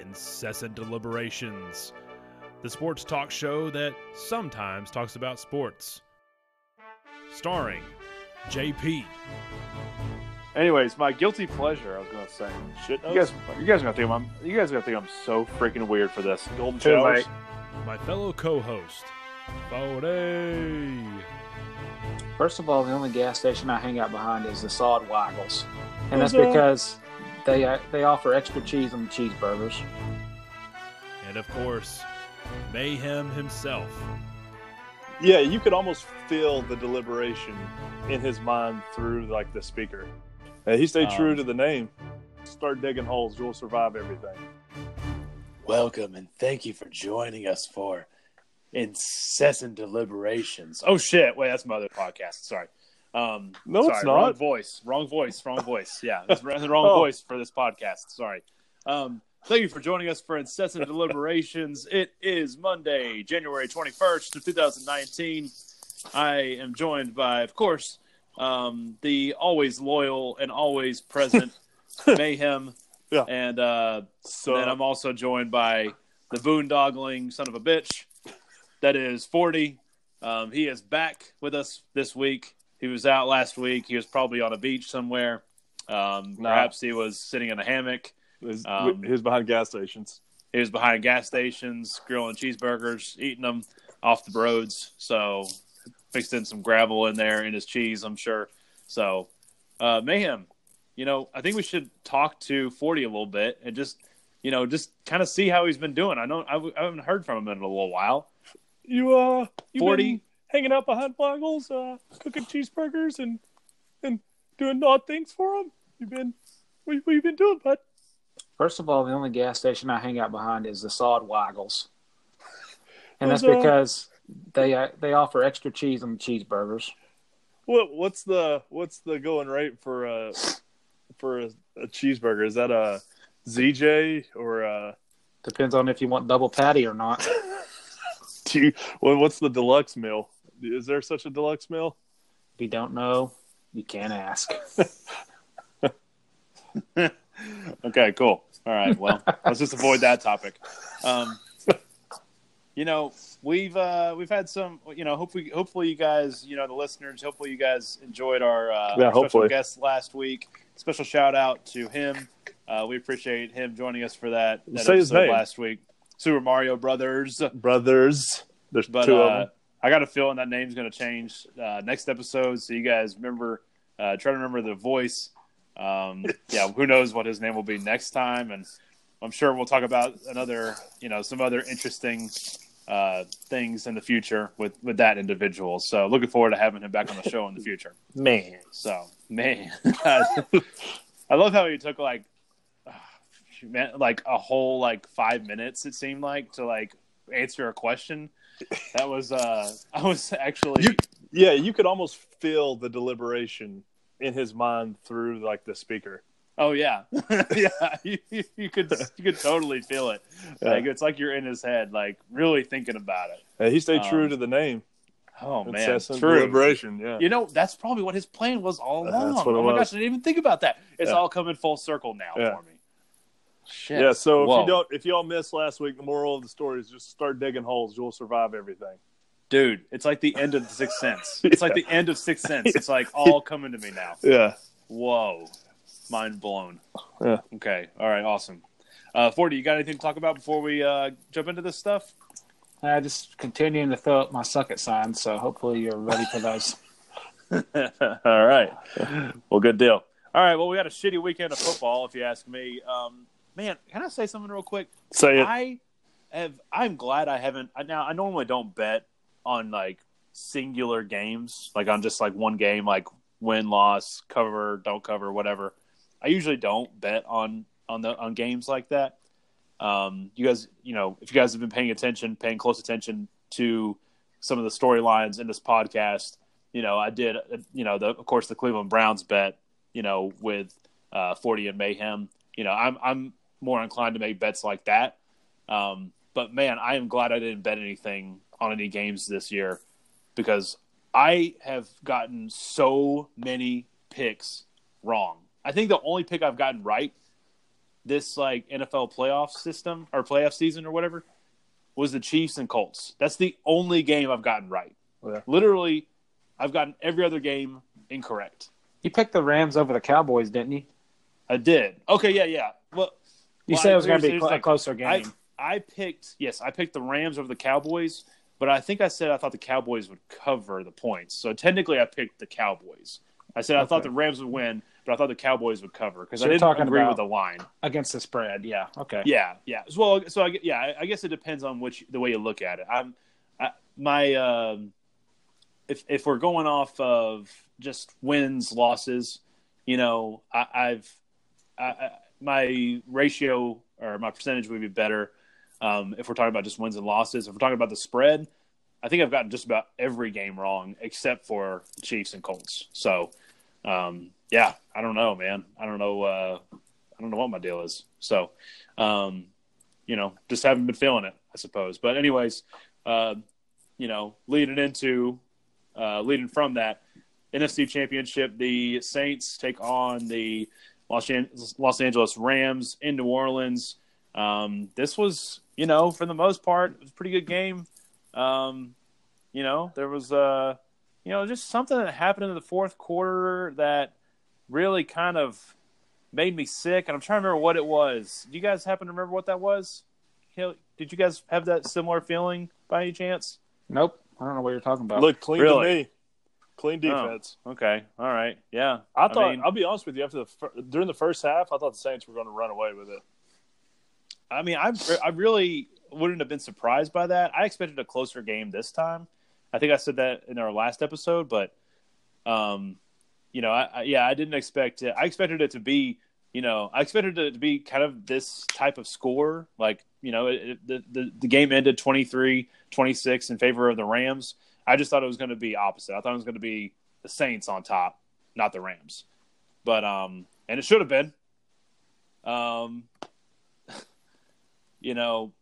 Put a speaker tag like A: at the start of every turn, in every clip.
A: Incessant Deliberations, the sports talk show that sometimes talks about sports. Starring JP,
B: Anyways, my guilty pleasure. I was gonna say,
C: Shit
B: you guys, you guys are gonna think I'm, you guys are gonna think I'm so freaking weird for this. Golden showers.
A: my fellow co host, Fode.
C: First of all, the only gas station I hang out behind is the Sod Waggles, and that's
B: What's
C: because they uh, they offer extra cheese on the cheeseburgers.
A: And of course, Mayhem himself.
D: Yeah, you could almost feel the deliberation in his mind through like the speaker. And he stayed true
B: Um,
D: to the name. Start digging holes, you'll survive everything.
B: Welcome and thank you for joining us for incessant deliberations. Oh shit! Wait, that's my other podcast. Sorry. Um,
D: No,
B: sorry,
D: it's
B: Wrong voice. Wrong voice. Wrong voice. Yeah, it's the wrong
D: Oh.
B: voice for this podcast. Sorry. Um, thank you for joining us for incessant deliberations. It is Monday, January twenty first of two thousand nineteen. I am joined by, of course, um, the always loyal and always present Mayhem.
D: Yeah.
B: And uh,
D: So
B: then I'm also joined by the boondoggling son of a bitch. That is 40. Um, he is back with us this week. He was out last week. He was probably on a beach somewhere. Um,
D: Nah.
B: Perhaps he was sitting in a hammock.
D: his,
B: um,
D: his behind gas stations.
B: He was behind gas stations, grilling cheeseburgers, eating them off the roads. So mixed in some gravel in there in his cheese, I'm sure. So uh, mayhem. You know, I think we should talk to Forty a little bit and just, you know, just kind of see how he's been doing. I don't, I, I haven't heard from him in a little while.
D: You uh you
B: 40?
D: been hanging out behind Waggles, uh cooking cheeseburgers and and doing odd things for them? You've been what, what you been doing, bud?
C: First of all, the only gas station I hang out behind is the Sod Waggles, and that's
D: What's up?
C: because they uh, they offer extra cheese on the cheeseburgers.
D: What what's the what's the going rate for uh for a, a cheeseburger? Is that a ZJ or uh
C: Depends on if you want double patty or not.
D: do you, well, what's the deluxe meal? Is there such a deluxe meal?
C: If you don't know, you can't ask.
B: Okay, cool. All right. Well, let's just avoid that topic. Um, you know, we've uh, we've had some. You know, hopefully, hopefully you guys, you know, the listeners, hopefully you guys enjoyed our, uh,
D: Yeah,
B: our special guest last week. Special shout out to him. Uh, we appreciate him joining us for that, that
D: Say his
B: episode
D: name.
B: last week. Super Mario Brothers.
D: Brothers. There's
B: But
D: two
B: uh,
D: of them.
B: I got a feeling that name's going to change uh, next episode. So you guys remember, uh, try to remember the voice. Um, yeah, who knows what his name will be next time, and I'm sure we'll talk about another, you know, some other interesting uh, things in the future with with that individual. So looking forward to having him back on the show in the future.
D: Man.
B: So man, I love how he took like, man, like a whole like five minutes. It seemed like to like answer a question. That was uh, I was actually
D: You- Yeah, you could almost feel the deliberation in his mind through like the speaker.
B: oh yeah, yeah. You, you, could you could totally feel it.
D: Yeah.
B: Like it's like you're in his head, like really thinking about it.
D: Uh, he stayed true
B: Um,
D: to the name.
B: Oh man,
D: Incessant
B: true.
D: deliberation. Yeah.
B: You know, that's probably what his plan was all along.
D: it
B: oh my
D: was.
B: gosh, I didn't even think about that. It's
D: Yeah.
B: all coming full circle now
D: Yeah.
B: for me. Shit.
D: Yeah, so if you don't, if y'all missed last week, the moral of the story is just start digging holes. You'll survive everything.
B: dude, it's like the end of the Sixth Sense. It's like the end of Sixth Sense. It's like all coming to me now.
D: Yeah,
B: Whoa, mind blown.
D: Yeah.
B: Okay. All right. Awesome. Uh, Forty, you got anything to talk about before we uh, jump into this stuff?
C: I just continuing to throw up my suck it signs, so hopefully you're ready for those.
B: All right. Well, good deal. All right. Well, we had a shitty weekend of football, if you ask me. Um, man, can I say something real quick?
D: say it.
B: I have. I'm glad I haven't. I- Now, I normally don't bet on like singular games, like on just like one game, like win, loss, cover, don't cover, whatever. I usually don't bet on on the on games like that. Um, you guys, you know, if you guys have been paying attention, paying close attention to some of the storylines in this podcast, you know, I did, you know, the of course the Cleveland Browns bet, you know, with uh, forty and mayhem. You know, I'm I'm more inclined to make bets like that. Um, but man, I am glad I didn't bet anything on any games this year because I have gotten so many picks wrong. I think the only pick I've gotten right this like NFL playoff system or playoff season or whatever was the Chiefs and Colts. That's the only game I've gotten right.
D: Yeah.
B: Literally, I've gotten every other game incorrect.
C: You picked the Rams over the Cowboys, didn't you?
B: I did. Okay, yeah, yeah. Well,
C: You
B: Well,
C: said it was going to be cl- a closer game.
B: I I picked yes, I picked the Rams over the Cowboys, but I think I said I thought the Cowboys would cover the points. So technically, I picked the Cowboys. I said I thought the Rams would win, but I thought the Cowboys would cover because
C: So
B: I didn't
C: talking
B: agree with the line.
C: against the spread. Yeah. Okay.
B: Yeah, yeah. Well, so I, yeah, I- guess it depends on which the way you look at it. I'm I, my um, if if we're going off of just wins losses, you know, I, I've I, my ratio or my percentage would be better um, if we're talking about just wins and losses. If we're talking about the spread, I think I've gotten just about every game wrong except for Chiefs and Colts. So, um, yeah, I don't know, man. I don't know. Uh, I don't know what my deal is. So, um, you know, just haven't been feeling it, I suppose. But anyways, uh, you know, leading into uh, leading from that NFC Championship, the Saints take on the Los, An- Los Angeles Rams in New Orleans. Um, this was, you know, for the most part, it was a pretty good game. Um, you know, there was, uh, you know, just something that happened in the fourth quarter that really kind of made me sick. And I'm trying to remember what it was. Do you guys happen to remember what that was? Did you guys have that similar feeling by any chance?
C: Nope. I don't know what you're talking about.
D: Look clean
B: Really?
D: to me. Clean defense.
B: Okay, all right, yeah.
D: I thought. I
B: mean-
D: will be honest with you. After the fir- during the first half, I thought the Saints were going to run away with it.
B: I mean, I I really wouldn't have been surprised by that. I expected a closer game this time. I think I said that in our last episode, but um, you know, I, I yeah, I didn't expect it. I expected it to be, you know, I expected it to be kind of this type of score. Like, you know, it, it, the, the the game ended 23-26 in favor of the Rams. I just thought it was going to be opposite. I thought it was going to be the Saints on top, not the Rams. But um, and it should have been. Um, you know,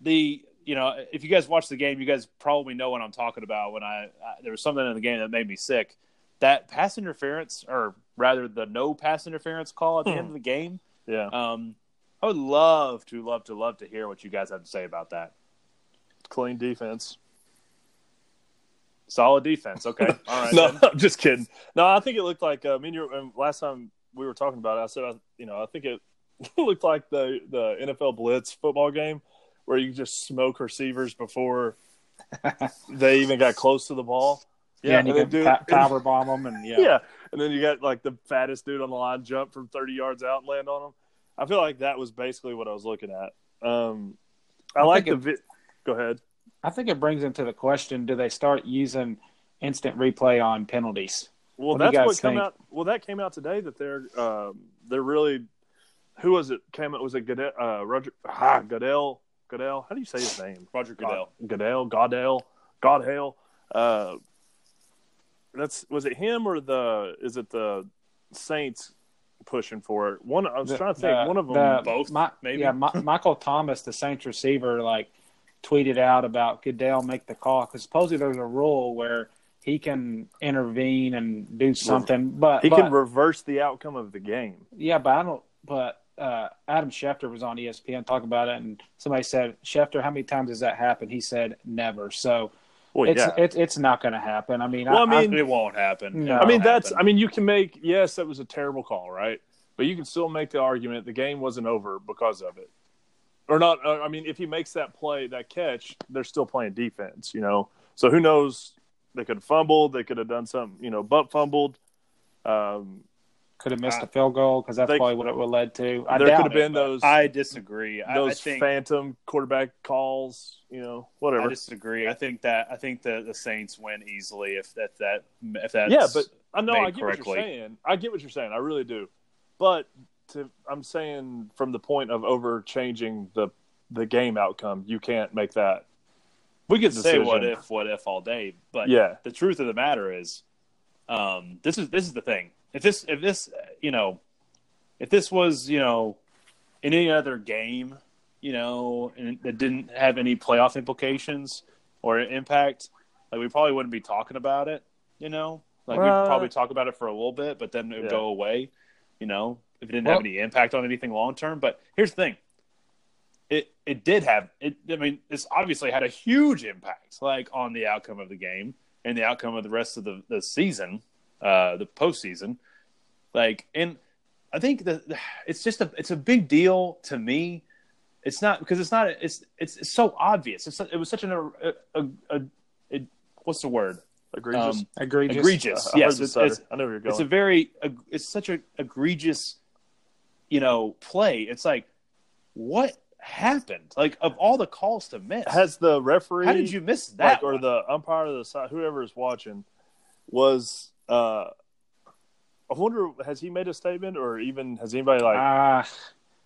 B: the you know if you guys watch the game, you guys probably know what I'm talking about. When I, I there was something in the game that made me sick. That pass interference, or rather, the no pass interference call at the end of the game.
D: Yeah,
B: Um, I would love to, love to, love to hear what you guys have to say about that.
D: Clean defense.
B: Solid defense. Okay, all right.
D: no. I'm just kidding. No, I think it looked like. Uh, I mean, um, last time we were talking about it, I said, I, you know, I think it looked like the the NFL blitz football game where you just smoke receivers before they even got close to the ball.
C: yeah, and you
D: and
C: can power bomb them, and yeah.
D: Yeah. and then you got like the fattest dude on the line jump from 30 yards out and land on him. I feel like that was basically what I was looking at. Um, I,
C: I
D: like the. Vi- Go ahead.
C: I think it brings into the question: Do they start using instant replay on penalties?
D: Well,
C: What
D: that's what
C: guys
D: came out. Well, that came out today that they're um, they're really. Who was it? Came out was it Goodell? Uh, Roger ah, Goodell. Goodell. How do you say his name?
B: Roger Goodell.
D: God, Goodell. Goddell. Godhale. Uh, that's was it him or the is it the Saints pushing for it? One I was
C: The-
D: trying to think.
C: the-
D: one of them.
C: the-
B: both,
C: Mi-
B: maybe?
C: Yeah, Mi- Michael Thomas, the Saints receiver, like tweeted out about could Goodell make the call because supposedly there's a rule where he can intervene and do something, but
D: he
C: but,
D: can reverse the outcome of the game.
C: yeah, but I don't. But uh, Adam Schefter was on ESPN talking about it, and somebody said, "Schefter, how many times has that happened?" He said, "Never." So
D: Well,
C: it's
D: yeah.
C: it's it's not going to happen. I mean,
D: Well, I mean-
B: it won't happen.
C: No.
D: I mean, that's.
B: happen.
D: I mean, you can make. Yes, that was a terrible call, right? But you can still make the argument the game wasn't over because of it, or not. Uh, I mean, if he makes that play, that catch, they're still playing defense, you know. So who knows? They could have fumbled. They could have done something, you know, butt fumbled. Um,
C: could have missed a field goal because that's
D: They-
C: probably what it would have led to. I
D: there could have been those
B: I disagree. I, I
D: those
B: think
D: phantom quarterback calls, you know, whatever.
B: I disagree. I think that I think the the Saints win easily if that that if that's
D: yeah, but I know
B: made
D: I get
B: correctly.
D: what you're saying. I get what you're saying. I really do. But to, I'm saying from the point of over changing the the game outcome, you can't make that.
B: we could say what if what if all day. But
D: Yeah,
B: the truth of the matter is, um, this is this is the thing. If this if this you know, if this was you know, in any other game, you know, and that didn't have any playoff implications or impact, like we probably wouldn't be talking about it. You know, like
D: Well-
B: we'd probably talk about it for a little bit, but then it would
D: Yeah.
B: go away. you know, if it didn't
C: Well-
B: have any impact on anything long term. But here's the thing. It it did have it I mean, this obviously had a huge impact like on the outcome of the game and the outcome of the rest of the, the season, uh, the postseason. Like and I think that it's just a it's a big deal to me. It's not because it's not it's it's, it's so obvious. It's it was such an a, a, a, a what's the word
D: Egregious.
B: Um,
C: Egregious.
B: egregious.
D: I heard
B: yes, it's, it's,
D: I know where you're going.
B: it's a very it's such a egregious you know play. It's like what happened? Like of all the calls to miss,
D: Has the referee
B: how did you miss that?
D: like, or the umpire of the side, whoever is watching, was uh, I wonder has he made a statement or even has anybody like
C: Uh,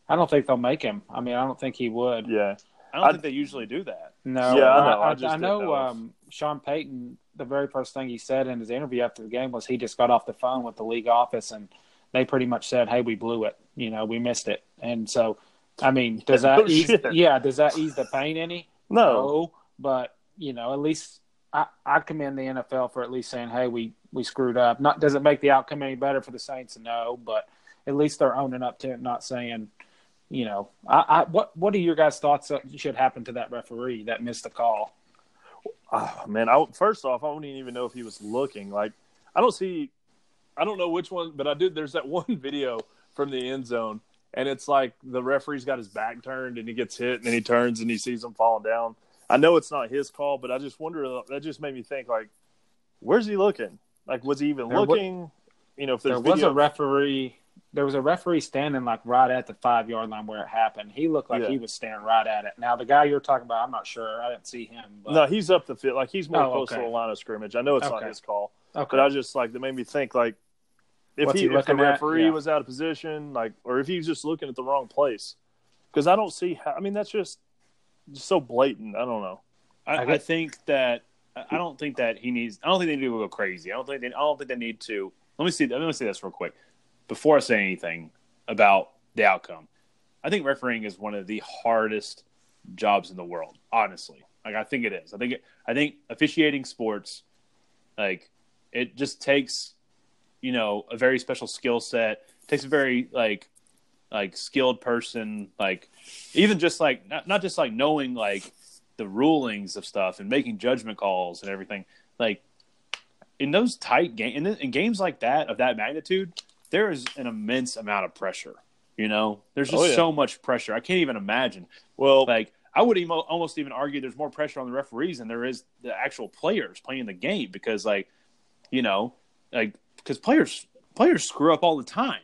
C: I don't think they'll make him. I mean, I don't think he would.
D: yeah
B: I don't
D: I-
B: think they usually do that.
C: No,
D: Yeah, I know. I
C: I,
D: just
C: I know.
D: know
C: Um, Sean Payton. The very first thing he said in his interview after the game was he just got off the phone with the league office and they pretty much said, "Hey, we blew it. You know, we missed it." And so, I mean, does that
D: No
C: ease?
D: shit.
C: Yeah, does that ease the pain any?
D: no
C: but you know, at least I, I commend the NFL for at least saying, "Hey, we we screwed up." Not does it make the outcome any better for the Saints? No, but at least they're owning up to it, not saying, you know, I, I what what are your guys' thoughts that should happen to that referee that missed the call?
D: oh, man I first off I don't even know if he was looking like I don't see I don't know which one but I did there's that one video from the end zone and it's like the referee's got his back turned and he gets hit and then he turns and he sees him falling down. I know it's not his call, but I just wonder. That just made me think like, where's he looking? Like, was he even
C: There
D: looking? you know, if there's
C: There was
D: video,
C: a referee. There was a referee standing like right at the five yard line where it happened. He looked like
D: Yeah.
C: he was staring right at it. Now the guy you're talking about, I'm not sure. I didn't see him. But,
D: no, he's up the field. Like he's more
C: Oh,
D: close
C: okay.
D: to the line of scrimmage. I know it's not his call,
C: okay.
D: but I just like that made me think like, if
C: What's
D: he,
C: he
D: if the referee
C: Yeah.
D: was out of position, like, or if he's just looking at the wrong place, because I don't see. How, I mean, that's just just so blatant. I don't know.
B: I,
C: I
B: I, think that I I don't think that he needs. I don't think they need to go crazy. I don't think they. I don't think they need to. Let me see. Let me say this real quick before I say anything about the outcome. I think refereeing is one of the hardest jobs in the world. Honestly, like I think it is. I think it, I think officiating sports, like it just takes, you know, a very special skill set. takes a very like like skilled person like even just like not, not just like knowing like the rulings of stuff and making judgment calls and everything like in those tight games in, in games like that of that magnitude there is an immense amount of pressure you know there's just
D: Oh, yeah.
B: so much pressure i can't even imagine
D: Well,
B: like i would emo- almost even argue there's more pressure on the referees than there is the actual players playing the game because like you know like because players players screw up all the time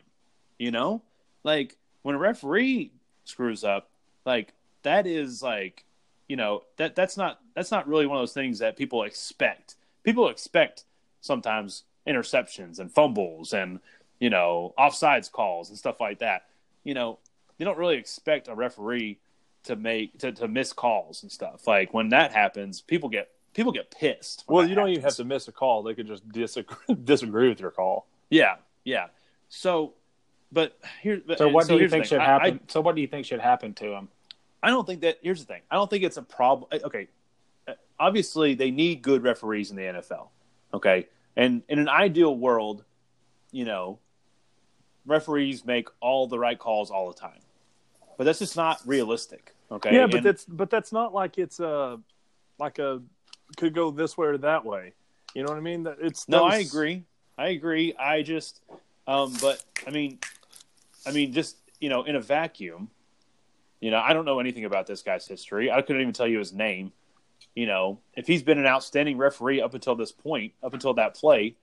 B: you know? Like when a referee screws up like that is like you know that that's not that's not really one of those things that people expect. People expect sometimes interceptions and fumbles and you know offsides calls and stuff like that. You know they don't really expect a referee to make to, to miss calls and stuff. Like when that happens people get people get pissed
D: well, you don't even have to miss a call. They could just disagree, disagree with your call.
B: yeah yeah so but here
C: so what do you think should
B: I-
C: happen? so what do you think should happen to him?
B: I don't think that. Here's the thing. I don't think it's a problem. Okay, uh, obviously they need good referees in the NFL. Okay, and in an ideal world, you know, referees make all the right calls all the time, but that's just not realistic. Okay.
D: Yeah, but
B: And-
D: that's but that's not like it's a like a could go this way or that way. You know what I mean? That It's
B: no. I agree. I agree. I just, um, but I mean, I mean, just you know, in a vacuum, you know, I don't know anything about this guy's history. I couldn't even tell you his name. You know, if he's been an outstanding referee up until this point, up until that play,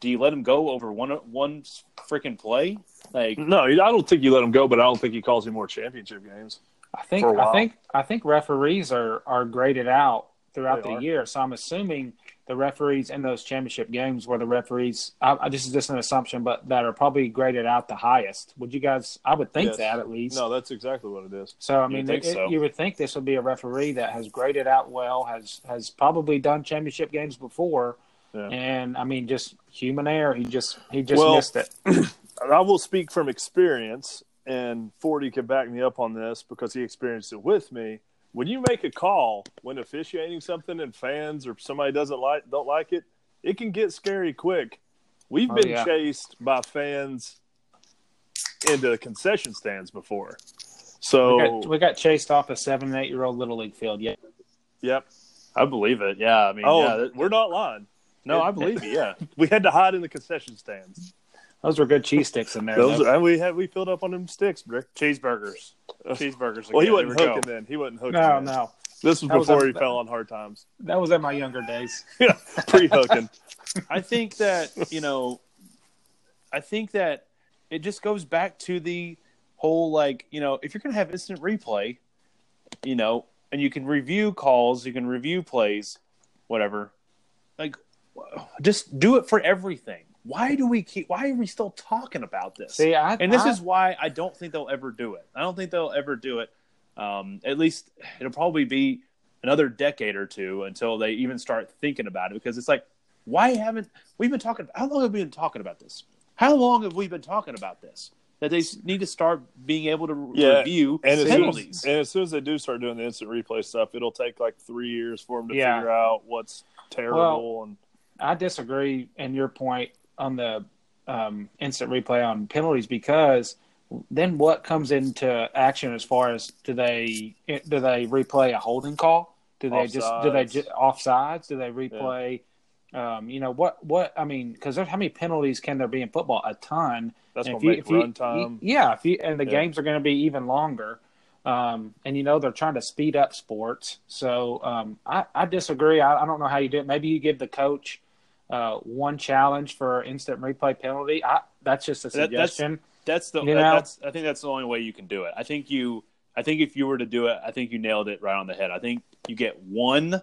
B: do you let him go over one one freaking play? Like,
D: No, I don't think you let him go, but I don't think he calls any more championship games.
C: I think
D: For a while.
C: I think I think referees are are graded out throughout
D: They
C: the
D: are.
C: year. So I'm assuming the referees in those championship games were the referees. I, I, this is just an assumption, but that are probably graded out the highest. Would you guys? I would think
D: Yes.
C: that at least.
D: No, that's exactly what it is.
C: So I mean,
B: think
C: it-
B: so.
C: you would think this would be a referee that has graded out well, has has probably done championship games before,
D: Yeah.
C: and I mean, just human error. He just he just
D: Well-
C: missed it.
D: I will speak from experience, and Forty can back me up on this because he experienced it with me. When you make a call when officiating something and fans or somebody doesn't like don't like it, it can get scary quick. We've
C: Oh,
D: been
C: yeah.
D: chased by fans into the concession stands before.
C: We
D: So,
C: got, we got chased off a seven and eight year old little league field. Yeah,
D: yep.
B: I believe it. Yeah, I mean,
D: Oh,
B: yeah, that-
D: we're not lying.
B: no, I believe it. Yeah,
D: We had to hide in the concession stands.
C: Those were good cheese sticks in there.
D: Those,
C: though.
D: and we had we filled up on them sticks, Brick.
B: cheeseburgers, cheeseburgers.
D: Well, he wasn't
B: we
D: hooking
B: go.
D: then. He wasn't hooking.
C: no,
D: then.
C: no,
D: This was
C: That was
D: before he fell on hard times.
C: that was in my younger days.
D: yeah, Pre-hooking.
B: I think that you know, I think that it just goes back to the whole like you know, if you're gonna have instant replay, you know, and you can review calls, you can review plays, whatever. Like, just do it for everything. Why do we keep? Why are we still talking about this?
C: See, I
B: and this
C: I-
B: is why I don't think they'll ever do it. I don't think they'll ever do it. Um, at least it'll probably be another decade or two until they even start thinking about it because it's like, why haven't we've been talking? How long have we been talking about this? How long have we been talking about this? That they need to start being able to
D: Yeah,
B: review
D: And as, soon
B: penalties.
D: as, and as soon as they do start doing the instant replay stuff, it'll take like three years for them to
C: Yeah.
D: figure out what's terrible. and
C: I disagree in your point on the um, instant replay on penalties because then what comes into action as far as do they do they replay a holding call? Do they just do they
D: Offsides.
C: just offsides? Do they replay? Um, you know what? What I mean, because how many penalties can there be in football? A ton.
D: that's
C: And
D: going to make run time.
C: Yeah, if you and the
D: Yeah.
C: games are going to be even longer. Um, and you know they're trying to speed up sports, so um, I, I disagree. I, I don't know how you do it. Maybe you give the coach uh, one challenge for instant replay penalty. I, that's just a
B: That- that's-
C: suggestion.
B: That's the.
C: You know?
B: that's. I think that's the only way you can do it. I think you. I think if you were to do it, I think you nailed it right on the head. I think you get one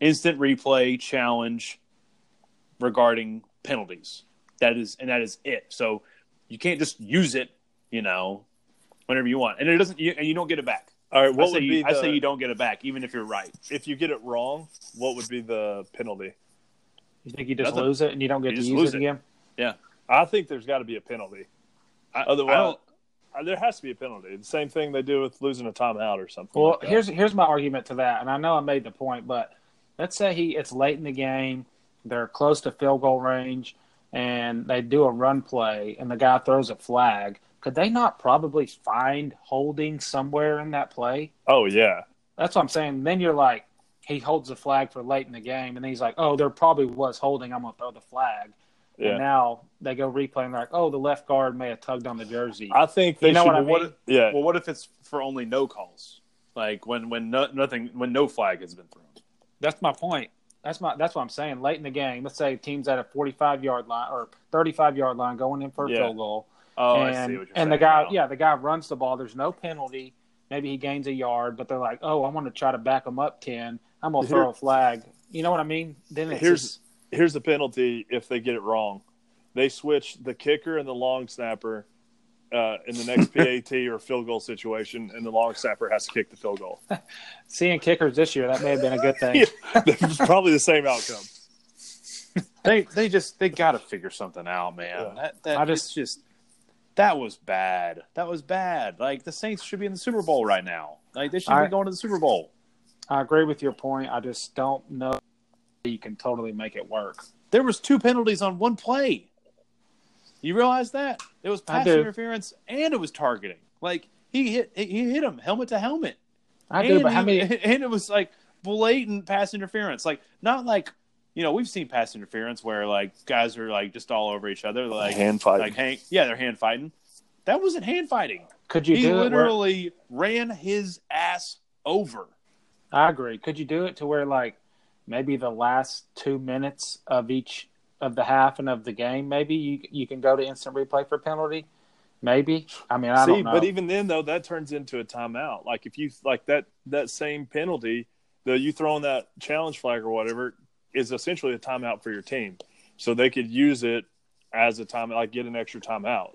B: instant replay challenge regarding penalties. That is, and that is it. So you can't just use it, you know, whenever you want, and it doesn't. You, and you don't get it back.
D: All right,
B: I
D: what
B: say,
D: would
B: you,
D: be
B: I say you don't get it back, even if you're right.
D: if you get it wrong? What would be the penalty?
C: You think you just
B: Nothing.
C: lose it and you don't get
B: You
C: to use
B: lose
C: it
B: it.
C: again? Yeah.
D: I think there's got to be a penalty.
B: I,
D: Otherwise-
B: I don't.
D: There has to be a penalty. The same thing they do with losing a timeout or something.
C: Well,
D: like
C: here's here's my argument to that, and I know I made the point, but let's say he it's late in the game, they're close to field goal range, and they do a run play, and the guy throws a flag. Could they not probably find holding somewhere in that play?
D: oh yeah,
C: That's what I'm saying. Then you're like, he holds the flag for late in the game, and then he's like, oh, there probably was holding. I'm gonna throw the flag.
D: yeah.
C: And now they go replay, and they're like, oh, the left guard may have tugged on the jersey.
D: I think they
C: You know
D: should.
C: what I
B: Well, what
C: mean?
B: if-
D: yeah,
B: Well, what if it's for only no calls? Like when when no, nothing when no flag has been thrown.
C: That's my point. That's my that's what I'm saying. Late in the game, let's say teams at a 45 yard line or 35 yard line going in for a
D: Yeah.
C: field goal,
B: Oh,
C: and
B: I see what you're
C: and
B: saying.
C: the guy,
B: now.
C: yeah, the guy runs the ball. There's no penalty. Maybe he gains a yard, but they're like, oh, I want to try to back him up 10. I'm gonna throw
D: Here-
C: a flag. You know what I mean? Then it's
D: Here's-
C: just,
D: here's the penalty if they get it wrong. They switch the kicker and the long snapper uh, in the next PAT or field goal situation, and the long snapper has to kick the field goal.
C: seeing kickers this year. That may have been a good thing.
D: Yeah. It's probably the same outcome.
B: they they just they got to figure something out, man.
D: Yeah.
B: That, that
C: I
B: just
C: just-
B: just that was bad. That was bad. Like the Saints should be in the Super Bowl right now. Like they should
C: I-
B: be going to the Super Bowl.
C: I agree with your point. I just don't know you can totally make it work.
B: There was two penalties on one play. You realize that it was pass interference and it was targeting. Like he hit he hit him helmet to helmet.
C: I do,
B: and
C: but how many?
B: And it was like blatant pass interference. Like not like you know we've seen pass interference where like guys are like just all over each other, like
D: hand fighting.
B: like hang, yeah, they're hand fighting. That wasn't hand fighting.
C: Could you
B: he
C: do it? Where,
B: literally ran his ass over.
C: I agree. Could you do it to where like maybe the last two minutes of each of the half and of the game, maybe you you can go to instant replay for penalty? Maybe. I mean, I
D: See,
C: don't know.
D: but even then though, that turns into a timeout. Like if you like that that same penalty, the you throwing that challenge flag or whatever is essentially a timeout for your team, so they could use it as a time like get an extra timeout.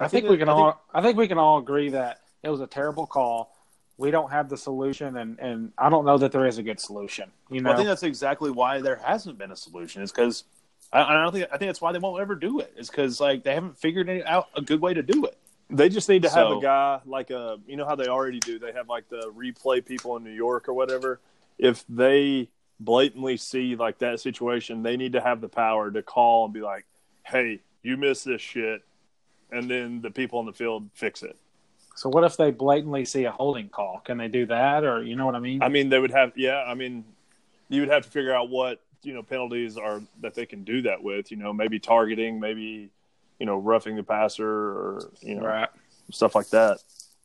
C: I,
B: I
C: think,
B: think
C: we can
B: I think-
C: all. I think we can all agree that it was a terrible call. We don't have the solution, and and I don't know that there is a good solution. You know,
B: Well, I think that's exactly why there hasn't been a solution. Is because I, I don't think I think that's why they won't ever do it. Is because like they haven't figured it out a good way to do it.
D: They just need to have
B: So-
D: a guy like a you know how they already do. They have like the replay people in New York or whatever. If they blatantly see like that situation, they need to have the power to call and be like, "Hey, you missed this shit. and then the people on the field fix it.
C: So what if they blatantly see a holding call? Can they do that, or you know what I mean?
D: I mean, they would have, yeah. I mean, you would have to figure out what you know penalties are that they can do that with. You know, maybe targeting, maybe you know roughing the passer, or you know
C: right.
D: stuff like that.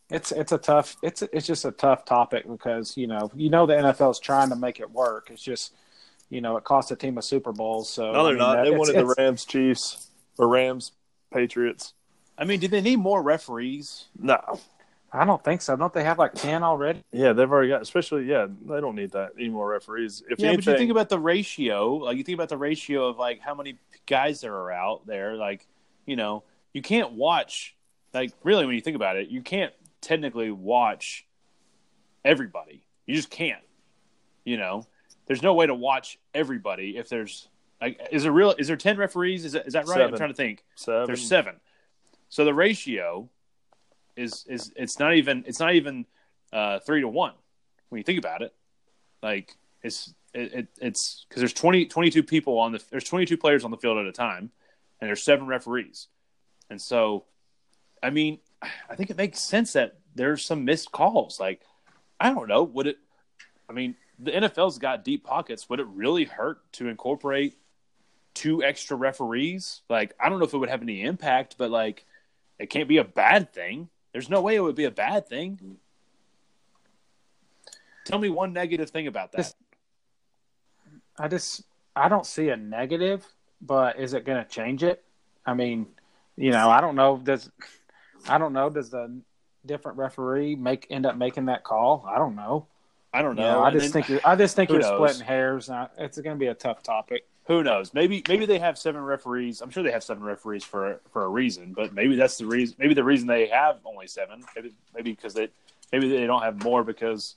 C: It's it's a tough it's it's just a tough topic because you know you know the NFL is trying to make it work. It's just you know it costs a team a Super Bowl. So
D: No, they're
C: I mean,
D: not.
C: that-
D: They wanted the Rams, Chiefs, or Rams, Patriots.
B: I mean, do they need more referees?
D: No.
C: I don't think so. Don't they have like ten already?
D: Yeah, they've already got. Especially, yeah, they don't need that any more referees. If
B: yeah,
D: anything,
B: but you think about the ratio. Like you think about the ratio of like how many guys there are out there. Like you know, you can't watch. Like really, when you think about it, you can't technically watch everybody. You just can't. You know, there's no way to watch everybody if there's like is there real is there ten referees? Is that, is that right? I'm trying to think.
D: seven,
B: There's seven. So the ratio is is it's not even it's not even uh, three to one when you think about it. Like it's it, it it's because there's 20, 22 people on the there's 22 players on the field at a time, and there's seven referees, and so I mean I think it makes sense that there's some missed calls. Like I don't know would it. I mean the NFL's got deep pockets. Would it really hurt to incorporate two extra referees? Like I don't know if it would have any impact, but like it can't be a bad thing. There's no way it would be a bad thing. Tell me one negative thing about that.
C: I just I don't see a negative, but is it going to change it? I mean, you know, I don't know. Does I don't know. Does the different referee make end up making that call? I don't know.
B: I don't
C: You
B: know.
C: know, I just
B: then-
C: think you're, I just think you're
B: knows?
C: splitting hairs. It's going to be a tough topic.
B: Who knows? Maybe maybe they have seven referees. I'm sure they have seven referees for for a reason, but maybe that's the reason. Maybe the reason they have only seven. Maybe maybe because they maybe they don't have more because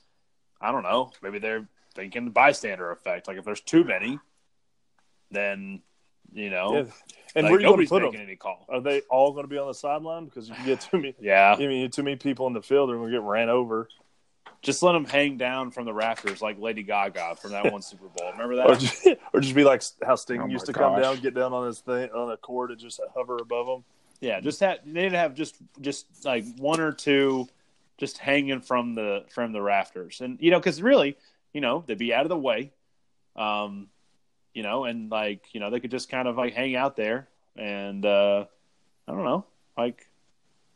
B: I don't know. Maybe they're thinking the bystander effect. Like if there's too many, then you know,
D: Yeah. And
B: like,
D: where you going to put
B: making
D: them?
B: any call.
D: Are they all going to be on the sideline? Because if you get too many,
B: Yeah,
D: I mean, too many people in the field, they're going to get ran over.
B: Just let them hang down from the rafters like Lady Gaga from that one Super Bowl. Remember
D: Or
B: that?
D: just, or just be like how Sting
C: Oh
D: used
C: my
D: to come down, get down on his thing on a cord and just hover above them.
B: Yeah, just have they need to have just just like one or two just hanging from the from the rafters, and you know, because really, you know, they'd be out of the way, um, you know, and like you know, they could just kind of like hang out there, and uh, I don't know, like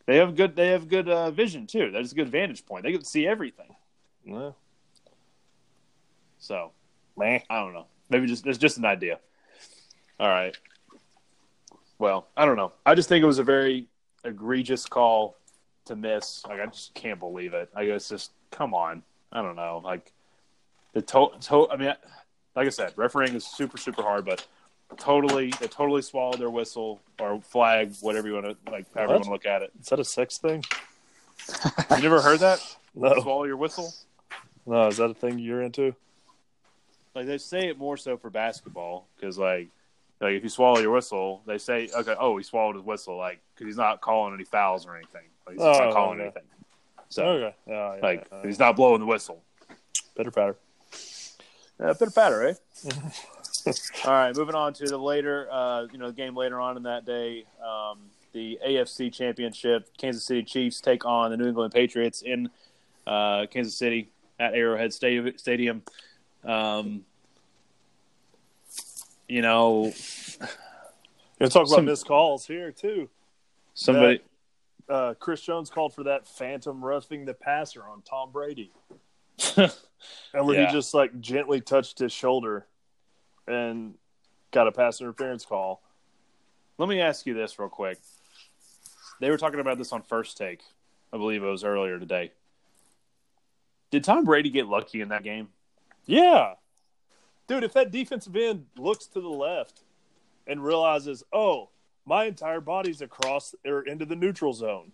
B: they have good they have good uh, vision too. That's a good vantage point. They can see everything.
D: Yeah.
B: So
D: Man.
B: I don't know. Maybe just it's just an idea. All right. Well, I don't know. I just think it was a very egregious call to miss. Like I just can't believe it. I guess just come on. I don't know. Like the to, to I mean, like I said, refereeing is super super hard, but totally they totally swallowed their whistle or flag, whatever you want to like, however you
D: What?
B: want to look at it.
D: Is that a sex thing?
B: You never heard that?
D: No.
B: Swallow your whistle.
D: No, is that a thing you're into?
B: like they say it more so for basketball because like like if you swallow your whistle, they say okay, oh he swallowed his whistle like because he's not calling any fouls or anything. Like, he's
D: Oh,
B: not calling
D: okay.
B: anything. So
D: Okay. Yeah, yeah,
B: like
D: yeah.
B: he's not blowing the whistle.
D: Pitter patter.
B: Yeah, bit of patter, eh? All right, moving on to the later, uh, you know, the game later on in that day, um, the AFC Championship. Kansas City Chiefs take on the New England Patriots in uh, Kansas City at Arrowhead Stadium. Um, you know,
D: You're talk about
B: Some-
D: missed calls here too.
B: somebody.
D: Uh, Chris Jones called for that phantom roughing the passer on Tom Brady, and where
B: Yeah.
D: he just like gently touched his shoulder and got a pass interference call.
B: Let me ask you this real quick. They were talking about this on First Take. I believe it was earlier today. Did Tom Brady get lucky in that game?
D: Yeah, dude, if that defensive end looks to the left and realizes, oh, my entire body's across or into the neutral zone,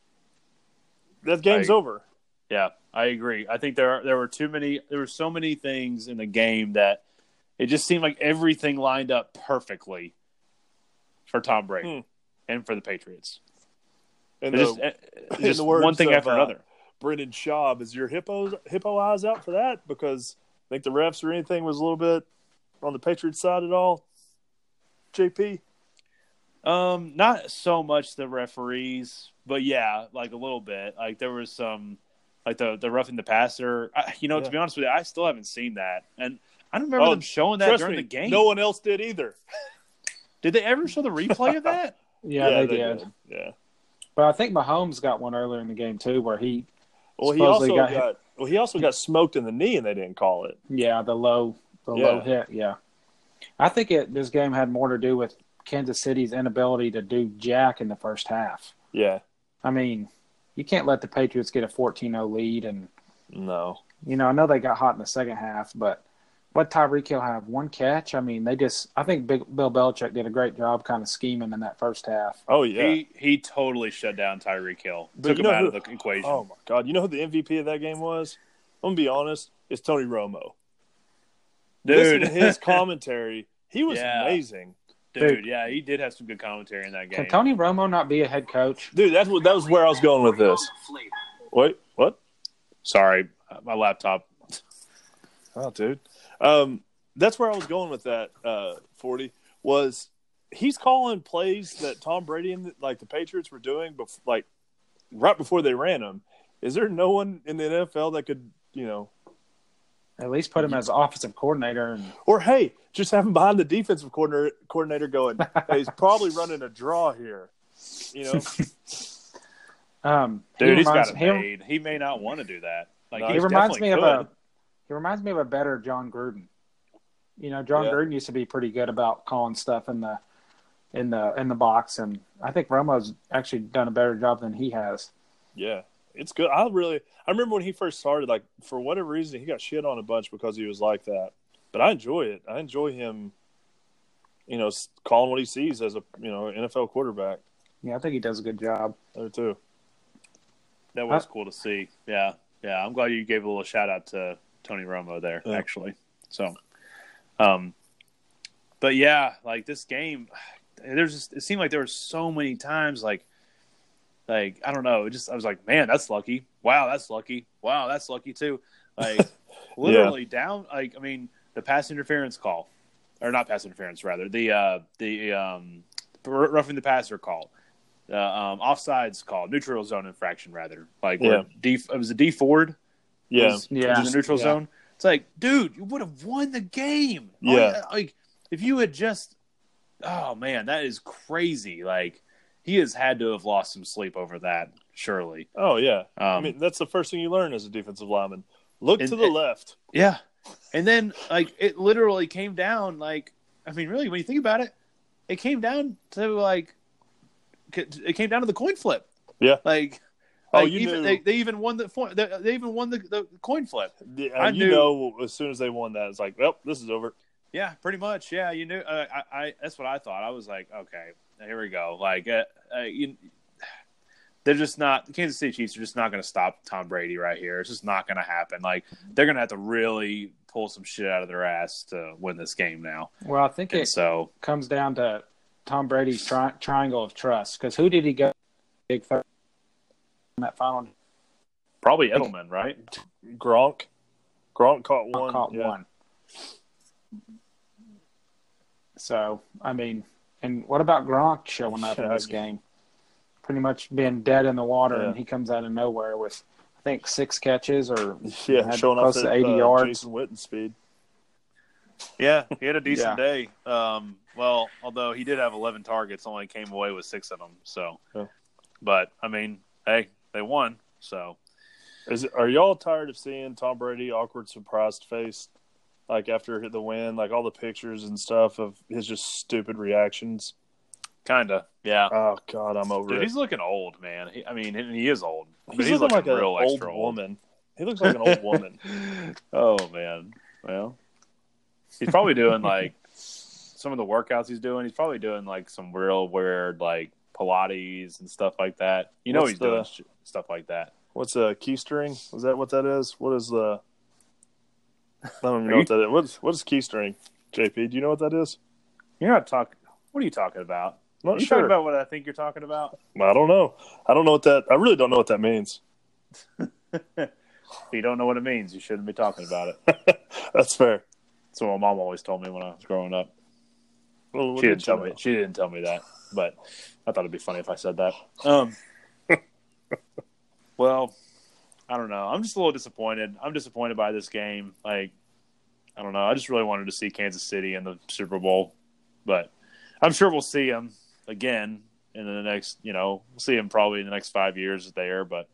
D: that game's
B: I-
D: over.
B: Yeah, I agree. I think there are, there were too many. There were so many things in the game that it just seemed like everything lined up perfectly for Tom Brady
D: Hmm.
B: and for the Patriots.
D: And the,
B: just,
D: in
B: just
D: the words
B: one thing
D: of,
B: after
D: uh,
B: another.
D: Brendan Schaub, is your hippo hippo eyes out for that? Because I think the refs or anything was a little bit on the Patriots side at all. JP,
B: Um, not so much the referees, but yeah, like a little bit. Like there was some, like the the roughing the passer. I, you know,
D: Yeah.
B: to be honest with you, I still haven't seen that, and I don't remember
D: Oh,
B: them showing that
D: Trust
B: during
D: me,
B: the game.
D: no one else did either.
B: Did they ever show the replay of that?
C: Yeah, they, did.
D: Yeah.
C: But I think Mahomes got one earlier in the game too, where he,
D: Well, he also
C: got
D: got, well, he also got smoked in the knee, and they didn't call it.
C: yeah, the low, the
D: Yeah.
C: low hit. Yeah, I think it. This game had more to do with Kansas City's inability to do jack in the first half.
D: Yeah.
C: I mean, you can't let the Patriots get a 14-0 lead, and
D: No.
C: you know I know they got hot in the second half, but what Tyreek Hill have one catch? I mean, they just. I think Big, Bill Belichick did a great job kind of scheming in that first half.
D: Oh yeah.
B: He he totally shut down Tyreek Hill.
D: But
B: Took
D: you
B: him out
D: who-
B: of the equation.
D: Oh my god! You know who the MVP of that game was? I'm gonna be honest. It's Tony Romo. Listen
B: dude,
D: to his commentary. He was
B: Yeah.
D: amazing,
B: dude,
C: Dude.
B: yeah, he did have some good commentary in that game.
C: Can Tony Romo not be a head coach?
D: dude. That's what that was where I was going with this. Wait, what?
B: Sorry, my laptop.
D: Oh, dude. Um, that's where I was going with that. Uh, Forty was he's calling plays that Tom Brady and like the Patriots were doing, bef- like right before they ran them. Is there no one in the NFL that could, you know,
C: At least put him as offensive coordinator and
D: or hey, just have him behind the defensive coordinator, coordinator going, hey, he's probably running a draw here, you know?
C: um, he
B: Dude, he's
C: reminds-
B: got it
C: he-
B: made. He may not want to do that. Like
D: No,
B: he
C: He reminds me of a he reminds me of a better Jon Gruden. You know, Jon
D: Yeah.
C: Gruden used to be pretty good about calling stuff in the in the in the box, and I think Romo's actually done a better job than he has.
D: Yeah, it's good. I really, I remember when he first started, like for whatever reason, he got shit on a bunch because he was like that. But I enjoy it. I enjoy him, you know, calling what he sees as a you know NFL quarterback
C: Yeah, I think he does a good job.
D: there too.
B: That was cool to see. Yeah, yeah. I'm glad you gave a little shout out to Tony Romo there,
D: Yeah.
B: actually. So, um, but yeah, like this game, there's just it seemed like there were so many times like, like I don't know, it just I was like, man, that's lucky. Wow, that's lucky. Wow, that's lucky too. Like literally down. Like I mean, the pass interference call, or not pass interference, rather the uh the um roughing the passer call uh, um, offsides call, neutral zone infraction, rather. Like,
D: Yeah.
B: D, it was a Dee Ford
D: Yeah,
B: was
C: Yeah.
B: in the neutral
C: Yeah.
B: zone. It's like, dude, you would have won the game.
D: Yeah.
B: Like, like, if you had just, oh man, that is crazy. Like, he has had to have lost some sleep over that, surely.
D: oh yeah.
B: Um,
D: I mean, that's the first thing you learn as a defensive lineman. Look
B: And-
D: to the left.
B: yeah. And then, like, it literally came down, like, I mean, really, when you think about it, it came down to, like, it came down to the coin flip.
D: Yeah.
B: Like,
D: Oh,
B: like,
D: you
B: even,
D: knew.
B: they, they even won the they they even won the, the coin flip.
D: Yeah,
B: I
D: you
B: knew-
D: know, as soon as they won that, it's like, well, this is over.
B: Yeah, pretty much. Yeah, you knew. Uh, I, I that's what I thought. I was like, okay, here we go. Like, uh, uh, you, they're just not. The Kansas City Chiefs are just not going to stop Tom Brady right here. It's just not going to happen. Like, they're going to have to really pull some shit out of their ass to win this game now.
C: Well, I think
B: And
C: it
B: so,
C: comes down to Tom Brady's tri- triangle of trust. Because who did he go big third in that final?
B: probably Edelman, right?
D: Gronk, Gronk caught one.
C: caught
D: yeah.
C: one. So I mean, and what about Gronk showing up in this
D: I-
C: game? Pretty much being dead in the water,
D: Yeah.
C: and he comes out of nowhere with, I think, six catches or
D: Yeah,
C: had
D: showing
C: close
D: that
C: to 80
D: uh,
C: yards.
D: Jason Witten speed.
B: Yeah, he had a decent
C: Yeah.
B: day. Um, well, although he did have 11 targets, only came away with six of them. So,
D: Yeah.
B: but I mean, hey, they won. So,
D: Is it, are y'all tired of seeing Tom Brady awkward, surprised face, like after the win, like all the pictures and stuff of his just stupid reactions?
B: kinda, yeah.
D: Oh God, I'm over
B: Dude,
D: it.
B: he's looking old, man. He, I mean, he is old. But
D: He's,
B: he's,
D: looking like an
B: real
D: old woman. He looks like an old woman.
B: oh man. Well, he's probably doing like some of the workouts he's doing. He's probably doing like some real weird like Pilates and stuff like that. You know,
D: What's
B: he's
D: the-
B: doing sh- stuff like that.
D: What's a keystring? Is that what that is? What is the? I don't even know
B: you-
D: what that is. What is, what is keystring? JP, do you know what that is?
B: You're not talking. What are you talking about?
D: I'm
B: Are
D: not
B: you
D: sure.
B: talking about what I think you're talking about?
D: I don't know. I don't know what that. I really don't know what that means.
B: If you don't know what it means, you shouldn't be talking about it.
D: That's fair.
B: That's what my mom always told me when I was growing up.
D: Well,
B: She didn't tell
D: you
B: me. She didn't tell me that, but I thought it'd be funny if I said that. Um, well, I don't know. I'm just a little disappointed. I'm disappointed by this game. Like, I don't know. I just really wanted to see Kansas City in the Super Bowl, but I'm sure we'll see them again in the next. You know, we'll see them probably in the next five years there. But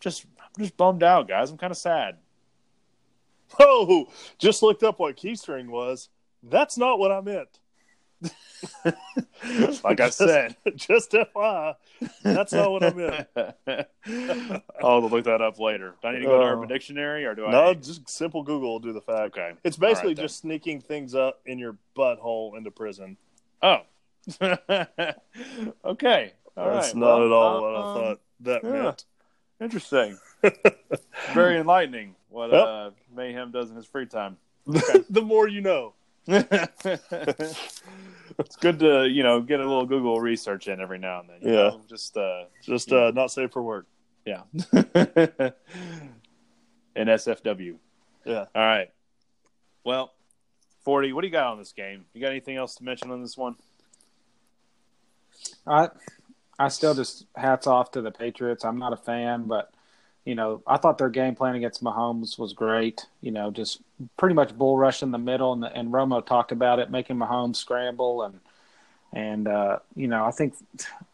B: just, I'm just bummed out, guys. I'm kind of sad.
D: Oh, just looked up what keystring was. That's not what I meant.
B: Like I said.
D: just FYI, that's not what I meant.
B: I'll look that up later. Do I need to go to
D: Oh.
B: Urban Dictionary or do I?
D: No, just simple Google will do the fact.
B: Okay.
D: It's basically
B: All right, then.
D: just sneaking things up in your butthole into prison.
B: Oh. okay. All
D: That's
B: right.
D: not
B: Well,
D: at all
B: uh,
D: what I
B: um,
D: thought that
B: yeah.
D: meant.
B: Interesting. Very enlightening. What
D: Yep.
B: uh, Mayhem does in his free time.
D: the more you know.
B: It's good to you know get a little Google research in every now and then. you
D: Yeah.
B: know? Just uh,
D: Just uh, not safe for work.
B: yeah. and SFW.
D: Yeah.
B: All right. Well, 40, what do you got on this game? You got anything else to mention on this one?
C: I I still just hats off to the Patriots. I'm not a fan, but you know, I thought their game plan against Mahomes was great. You know, just pretty much bull rush in the middle, and and Romo talked about it, making Mahomes scramble, and and uh, you know, I think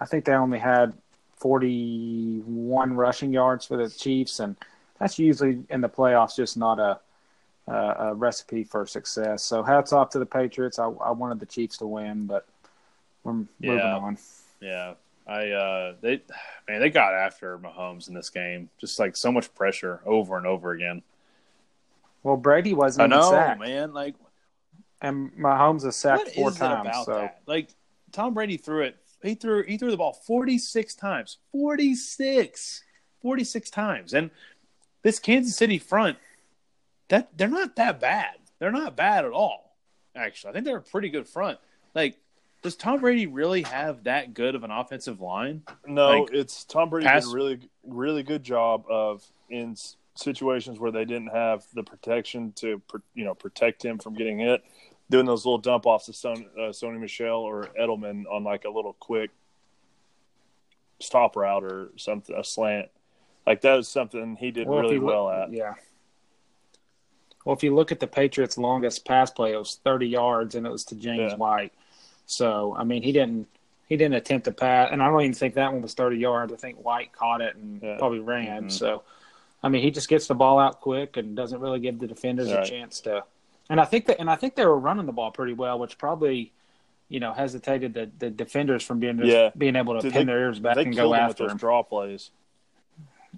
C: I think they only had 41 rushing yards for the Chiefs, and that's usually in the playoffs just not a a, a recipe for success. So hats off to the Patriots. I, I wanted the Chiefs to win, but we're moving
B: Yeah.
C: on.
B: Yeah. I uh they man, they got after Mahomes in this game. Just like so much pressure over and over again.
C: Well, Brady wasn't
B: I
C: even
B: know,
C: sacked,
B: man. Like
C: and Mahomes is sacked
B: what
C: four
B: is it
C: times.
B: about
C: so
B: that? Like Tom Brady threw it he threw he threw the ball 46 times. 46. 46 times. And this Kansas City front that they're not that bad. They're not bad at all. Actually, I think they're a pretty good front. Like does Tom Brady really have that good of an offensive line?
D: No,
B: Like,
D: it's Tom Brady
B: pass-
D: did a really, really good job of in situations where they didn't have the protection to, you know, protect him from getting hit, doing those little dump offs to Son, uh, Sony Michel or Edelman on like a little quick stop route or something, a slant. Like that was something he did
C: Well, if
D: really
C: you look-
D: well at.
C: Yeah. Well, if you look at the Patriots' longest pass play, it was 30 yards, and it was to James
D: Yeah.
C: White. So, I mean, he didn't he didn't attempt to pass, and I don't even think that one was 30 yards. I think White caught it and
D: Yeah.
C: probably ran.
B: Mhm.
C: So, I mean, he just gets the ball out quick and doesn't really give the defenders
D: Right.
C: a chance to. And I think that, and I think they were running the ball pretty well, which probably, you know, hesitated the, the defenders from being
D: Yeah.
C: being able to
D: Dude,
C: pin
D: they-
C: their ears back and go
D: him with
C: after
D: those
C: him.
D: draw plays.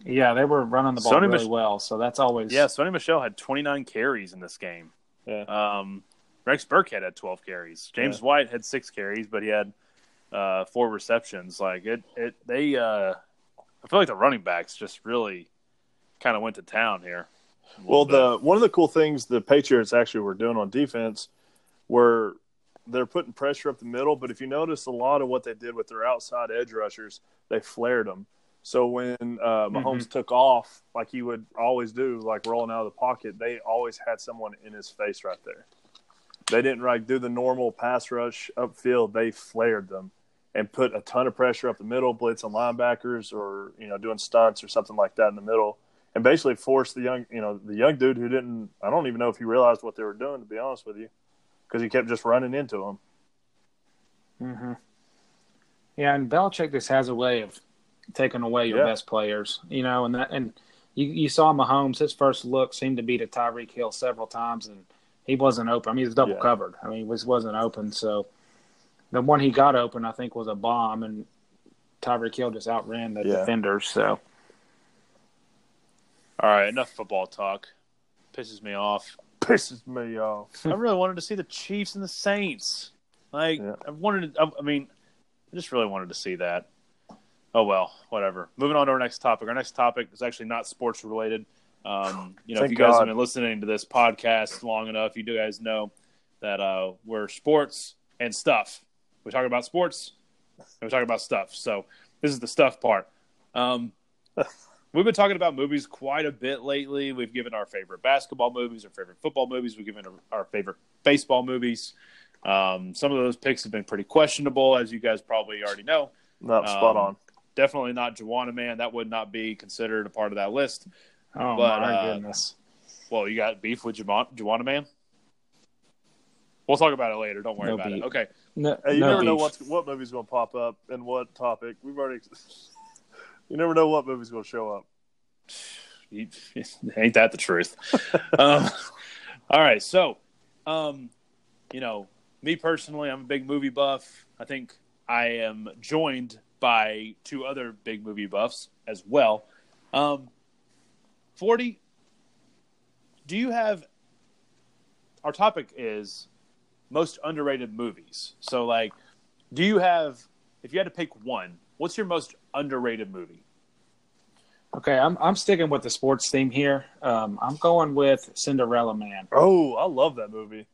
C: Yeah, they were running the ball
B: Sony
C: really
B: Mich-
C: well, so that's always
B: Yeah, Sony Michel had 29 carries in this game.
D: Yeah.
B: Um, Rex Burkhead had 12 carries. James
D: Yeah.
B: White had six carries, but he had uh, four receptions. Like it, it they. Uh, I feel like the running backs just really kind of went to town here.
D: Well,
B: little
D: the one of the cool things the Patriots actually were doing on defense were they're putting pressure up the middle. But if you notice, a lot of what they did with their outside edge rushers, they flared them. So when uh, Mahomes took off, like he would always do, like rolling out of the pocket, they always had someone in his face right there. They didn't like do the normal pass rush upfield. They flared them and put a ton of pressure up the middle, blitzing linebackers or you know doing stunts or something like that in the middle and basically forced the young, you know, the young dude who didn't. I don't even know if he realized what they were doing, to be honest with you, because he kept just running into them.
C: Mm-hmm. Yeah, and Belichick just has a way of taking away your
D: Yeah.
C: best players, you know, and that and you you saw Mahomes. His first look seemed to be to Tyreek Hill several times, and he wasn't open. I mean, he was double
D: Yeah.
C: covered. I mean, he was wasn't open. So the one he got open, I think, was a bomb, and Tyreek Hill just outran the
D: Yeah.
C: defenders. So
B: All right, enough football talk. Pisses me off.
D: Pisses me off.
B: I really wanted to see the Chiefs and the Saints. Like
D: Yeah.
B: I wanted. To, I, I mean, I just really wanted to see that. Oh well, whatever. Moving on to our next topic. Our next topic is actually not sports related. Um, you know, if you guys
D: God.
B: have been listening to this podcast long enough, you do guys know that uh, we're sports and stuff. We talk about sports and we talk about stuff. So this is the stuff part. Um, we've been talking about movies quite a bit lately. We've given our favorite basketball movies, our favorite football movies. We've given our favorite baseball movies. Um, some of those picks have been pretty questionable, as you guys probably already know.
D: No, spot
B: Um,
D: on.
B: Definitely not Juwanna Mann. That would not be considered a part of that list.
C: Oh
B: But,
C: my
B: uh,
C: goodness.
B: Well, you got beef with Juwan- Juwanna Mann? We'll talk about it later. Don't worry
C: No
B: about
C: beef.
B: it. Okay.
C: No,
D: Hey, you
C: no
D: never know
C: beef.
D: what's what movie's going to pop up and what topic. We've already. you never know what movie's going to show up.
B: You- Ain't that the truth? um, all right, so, um, you know, me personally, I'm a big movie buff. I think I am joined by two other big movie buffs as well. Um, Forty, do you have? Our topic is most underrated movies. So, like, do you have? If you had to pick one, what's your most underrated movie?
C: Okay, I'm I'm sticking with the sports theme here. Um, I'm going with Cinderella Man.
D: Oh, I love that movie.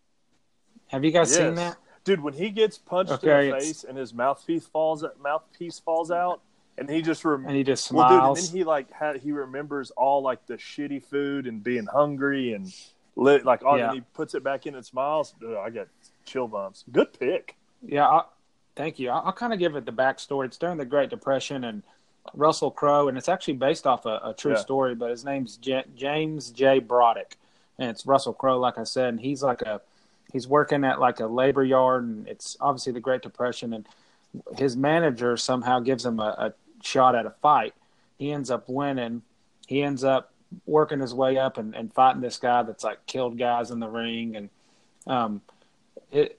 C: Have you guys seen that?
D: Dude, when he gets punched
C: Okay,
D: in the
C: it's-
D: face and his mouthpiece falls mouthpiece falls out, and he just rem-
C: And he just smiles.
D: well, dude, and then he like had, he remembers all like the shitty food and being hungry and li- like all,
C: Yeah.
D: and he puts it back in and smiles. Ugh, I get chill bumps. Good pick.
C: Yeah, I, thank you. I'll, I'll kind of give it the backstory. It's during the Great Depression, and Russell Crowe, and it's actually based off a, a true
D: Yeah.
C: story. But his name's J- James J. Broderick, and it's Russell Crowe, like I said, and he's like a he's working at like a labor yard, and it's obviously the Great Depression, and his manager somehow gives him a, a shot at a fight. He ends up winning. He ends up working his way up and, and fighting this guy that's like killed guys in the ring, and um, it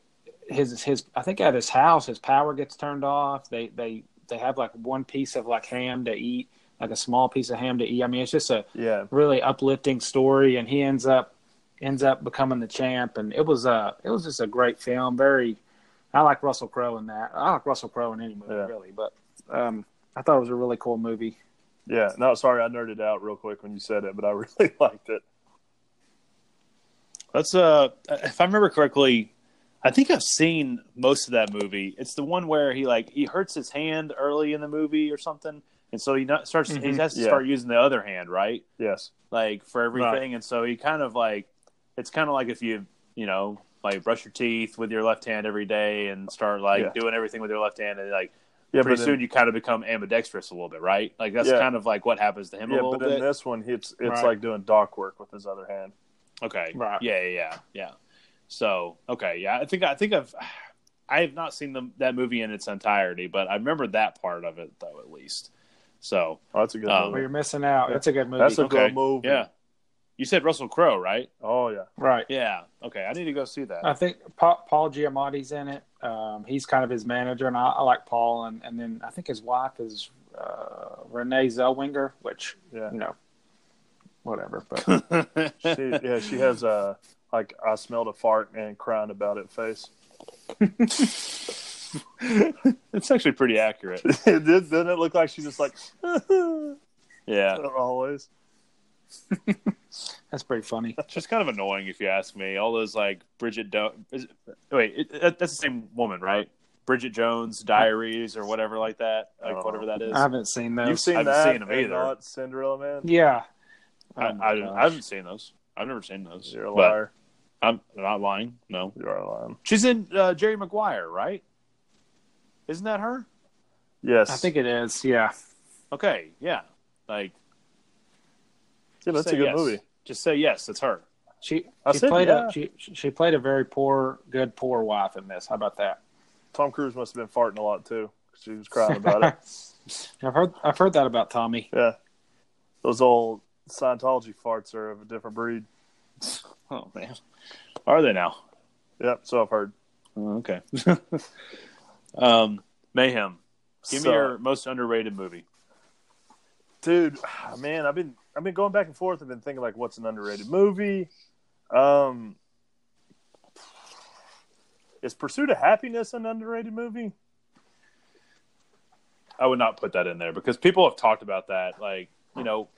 C: his his I think at his house his power gets turned off. They they they have like one piece of like ham to eat, like a small piece of ham to eat. I mean, it's just a
D: Yeah,
C: really uplifting story, and he ends up ends up becoming the champ. And it was uh it was just a great film. Very, I like Russell Crowe in that. I like Russell Crowe in any movie
D: Yeah.
C: really, but um I thought it was a really cool movie.
D: yeah. No, sorry, I nerded out real quick when you said it, but I really liked it.
B: That's uh, if I remember correctly, I think I've seen most of that movie. It's the one where he like he hurts his hand early in the movie or something, and so he not, starts he
C: Mhm.
B: has to
D: Yeah.
B: start using the other hand, right?
D: Yes.
B: Like for everything, and so he kind of like it's kind of like if you you know like brush your teeth with your left hand every day and start like
D: Yeah.
B: doing everything with your left hand, and like
D: Yeah,
B: pretty
D: but
B: soon
D: in,
B: you kind of become ambidextrous a little bit, right? Like that's
D: Yeah.
B: kind of like what happens to him a
D: yeah,
B: little
D: but in this one, it's it's
C: Right.
D: like doing dock work with his other hand.
B: Okay.
C: Right.
B: Yeah, yeah, yeah, yeah. So, okay, yeah. I think I think I've I have not seen the, that movie in its entirety, but I remember that part of it though, at least. So,
D: Oh, that's a good
B: Um,
C: Well, you're missing out.
D: Yeah.
C: It's a good movie.
D: That's a
B: okay.
D: good movie.
B: yeah. You said Russell Crowe, right?
D: Oh yeah.
C: right.
B: Yeah. Okay, I need to go see that.
C: I think Paul, Paul Giamatti's in it. Um, he's kind of his manager, and I, I like Paul. And, and then I think his wife is uh, Renee Zellweger, which
D: Yeah.
C: you know, whatever. But
D: She, yeah, she has a like I smelled a fart and crying about it face.
B: it's actually pretty accurate.
D: Doesn't it look like she's just like
B: Yeah.
D: always?
C: that's pretty funny.
B: It's just kind of annoying if you ask me. All those like Bridget Do- is it, wait, it, that- that's the same woman, right? Bridget Jones Diaries or whatever like that, like
D: Oh.
B: whatever that is.
C: I haven't seen those.
D: You've seen
B: I haven't
D: that
B: seen 'em
D: and
B: either.
D: not Cinderella Man.
C: yeah.
B: I,
C: Oh my
B: I. I haven't seen those. I've never seen those.
D: You're a liar.
B: I'm not lying. No,
D: You are a lying.
B: she's in uh, Jerry Maguire, right? Isn't that her?
D: Yes,
C: I think it is. Yeah.
B: Okay, yeah. Like,
D: yeah, that's
B: say
D: a good
B: yes.
D: movie.
B: just say yes. It's her.
C: She
D: I
C: she
D: said
C: played
D: yeah.
C: a she she played a very poor, good poor wife in this. How about that?
D: Tom Cruise must have been farting a lot too. She was crying about it.
C: I've heard I've heard that about Tommy.
D: Yeah, those old Scientology farts are of a different breed.
B: Oh man, are they now?
D: Yep, so I've heard.
B: Oh, okay. um, Mayhem. Give
D: So-
B: me your most underrated movie.
D: dude man i've been i've been going back and forth i've been thinking like what's an underrated movie um is pursuit of happiness an underrated movie
B: I would not put that in there because people have talked about that. Like, you know,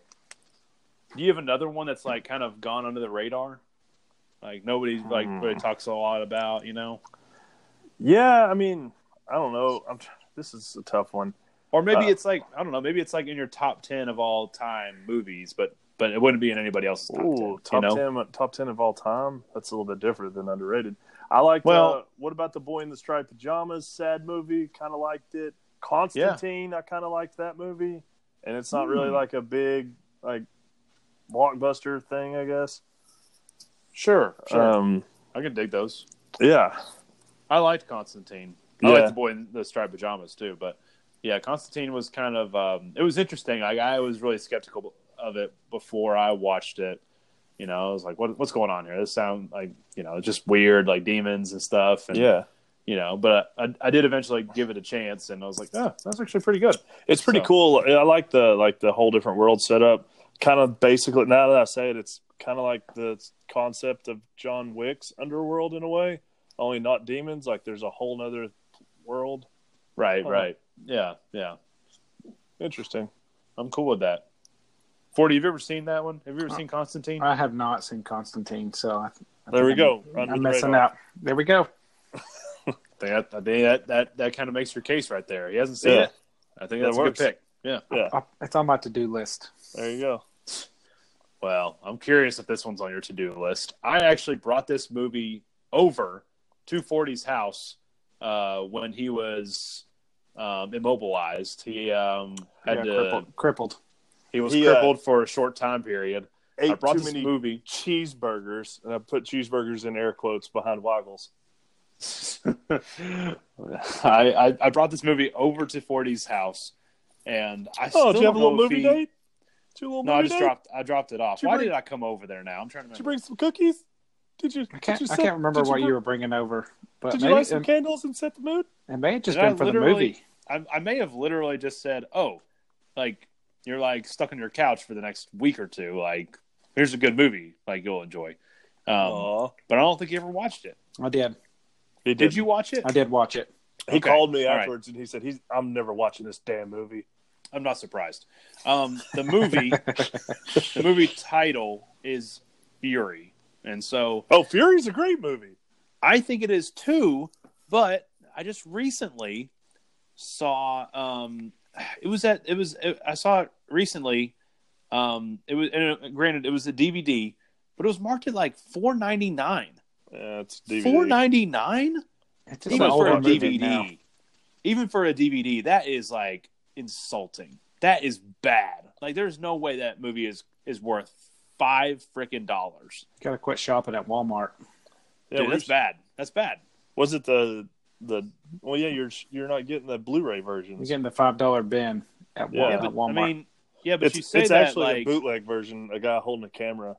B: do you have another one that's like kind of gone under the radar? Like nobody's like
D: Hmm.
B: really talks a lot about, you know,
D: yeah i mean i don't know i'm this is a tough one
B: or maybe
D: Uh,
B: it's like I don't know, maybe it's like in your top ten of all time movies, but but it wouldn't be in anybody else's top
D: Ooh,
B: ten.
D: top
B: you know?
D: 10 top 10 of all time that's a little bit different than underrated I liked.
B: Well-
D: uh, what about the boy in the striped pajamas? Sad movie. Kind of liked it. Constantine. I kind of liked that movie, and it's not
B: Hmm.
D: really like a big like blockbuster thing, I guess.
B: Sure, sure.
D: Um,
B: I can dig those.
D: yeah,
B: I liked Constantine. I
D: Yeah.
B: liked the boy in the striped pajamas too, but yeah, Constantine was kind of um, it was interesting. Like I was really skeptical of it before I watched it. You know, I was like, "What, what's going on here? This sound like you know, just weird, like demons and stuff." And,
D: yeah.
B: you know, but I, I did eventually give it a chance, and I was like, "Oh, that's actually pretty good."
D: It's pretty
B: So-
D: cool. I like the like the whole different world setup. Kind of basically, now that I say it, it's kind of like the concept of John Wick's Underworld in a way, only not demons. Like there's a whole nother world.
B: Right, right, yeah, yeah.
D: Interesting.
B: I'm cool with that. Forty, have you ever seen that one? Have you ever seen Constantine?
C: I have not seen Constantine, so I, I
D: There we go.
C: I'm,
D: Under
C: I'm missing
D: radar.
C: out. There we go.
B: That, that that that kind of makes your case right there. He hasn't seen
D: Yeah.
B: it. I think
D: That
B: that's a
D: works.
B: good pick. Yeah.
D: Yeah,
C: I, it's on my to-do list.
D: there you go.
B: Well, I'm curious if this one's on your to-do list. I actually brought this movie over to 40's house uh, when he was um, immobilized. He um, had
C: Yeah,
B: to.
C: crippled. crippled.
B: He was
D: He, uh,
B: crippled for a short time period. I brought
D: too
B: this
D: many
B: movie.
D: cheeseburgers, and I put cheeseburgers in air quotes behind Waggles.
B: I, I I brought this movie over to 40's house, and I still
D: Oh, did you have a little movie
B: he-
D: date? Did little
B: No, I just
D: date?
B: dropped. I dropped it off.
D: Did
B: Why
D: bring-
B: did I come over there? Now I'm trying to
D: Did you bring some cookies? Did you?
C: I can't.
D: Did you
C: I can't remember
D: did
C: what you were bringing over, but
D: Did you light some
C: it,
D: candles and set the mood?
C: it may have just
B: Did I
C: been for the movie.
B: I, I may have literally just said, "Oh, like you're like stuck on your couch for the next week or two. Like here's a good movie, like you'll enjoy." Um, but I don't think you ever watched it.
C: I did.
D: He
B: Did you watch it?
C: I did watch it.
D: He
B: Okay.
D: called me
B: All right.
D: afterwards and he said, "He's I'm never watching this damn movie."
B: I'm not surprised. Um, the movie, the movie title is Fury, and so
D: Oh, Fury's a great movie.
B: I think it is too. But I just recently saw. Um, it was at. It was. I saw it recently. Um, it was. And uh, granted, it was a DVD, but it was marked at like four ninety nine.
D: Yeah, it's DVD.
B: Four ninety nine. Even for a
C: older movie now.
B: DVD. Even for a DVD, that is like insulting. That is bad. Like, there's no way that movie is is worth five freaking dollars.
C: Got to quit shopping at Walmart.
D: Yeah,
B: Dude, that's bad. That's bad.
D: Was it the the? Well, yeah, you're you're not getting the Blu-ray
C: version.
D: You're
C: getting the five dollar bin at,
D: Yeah,
C: Wa-
B: Yeah,
C: at
B: but
C: Walmart.
B: I mean, yeah, but
D: it's
B: you say
D: it's
B: that
D: actually
B: like,
D: a bootleg version. A guy holding a camera.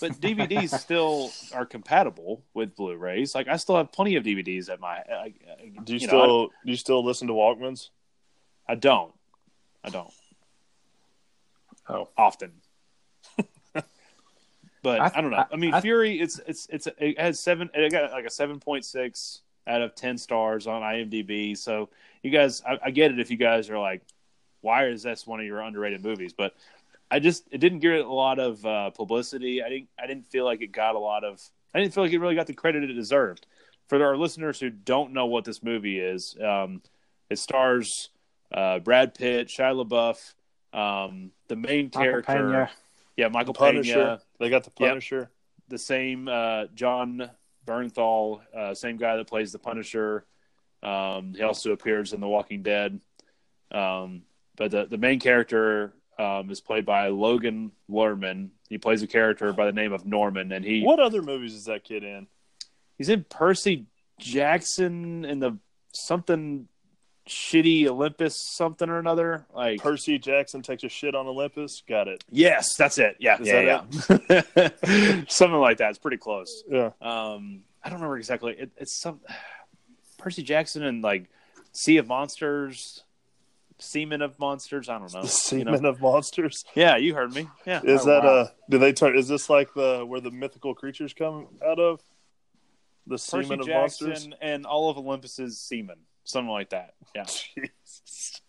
B: but DVDs still are compatible with Blu-rays. Like, I still have plenty of DVDs at my. I, I,
D: Do you,
B: know,
D: still do you still listen to Walkmans?
B: I, I don't. I don't.
C: Oh.
B: often. but I,
C: I-
B: don't know.
C: I-
B: I, mean,
C: I-
B: Fury. It's it's it's it has seven. It got like a seven point six out of ten stars on IMDb. So you guys, I, I get it if you guys are like, why is this one of your underrated movies? But I just it didn't get a lot of uh, publicity. I didn't I didn't feel like it got a lot of. I didn't feel like it really got the credit it deserved. For our listeners who don't know what this movie is, um, it stars uh, Brad Pitt, Shia LaBeouf, um, the main
C: Michael
B: character,
C: Pena.
B: yeah, Michael
D: Punisher.
B: Pena,
D: They got the
B: Yep.
D: Punisher.
B: the same uh, Jon Bernthal, uh, same guy that plays the Punisher. Um, he also appears in The Walking Dead. Um, but the the main character um, is played by Logan Lerman. He plays a character by the name of Norman, and he
D: What other movies is that kid in?
B: he's in Percy Jackson and the something shitty Olympus something or another. Like
D: Percy Jackson takes a shit on Olympus. Got it.
B: yes, that's it. Yeah,
D: Is
B: yeah, yeah. something like that. It's pretty close.
D: Yeah.
B: Um, I don't remember exactly. It, it's some Percy Jackson and like Sea of Monsters, Seaman of Monsters. I don't know.
D: The
B: you know?
D: Seamen of Monsters.
B: Yeah, you heard me. Yeah.
D: Is
C: Oh,
D: that
C: wow.
D: uh? Do they turn? Is this like the where the mythical creatures come out of? The
B: Percy
D: Seamen of
B: Jackson
D: Monsters.
B: and all of Olympus's seamen, something like that. Yeah,
D: Jesus.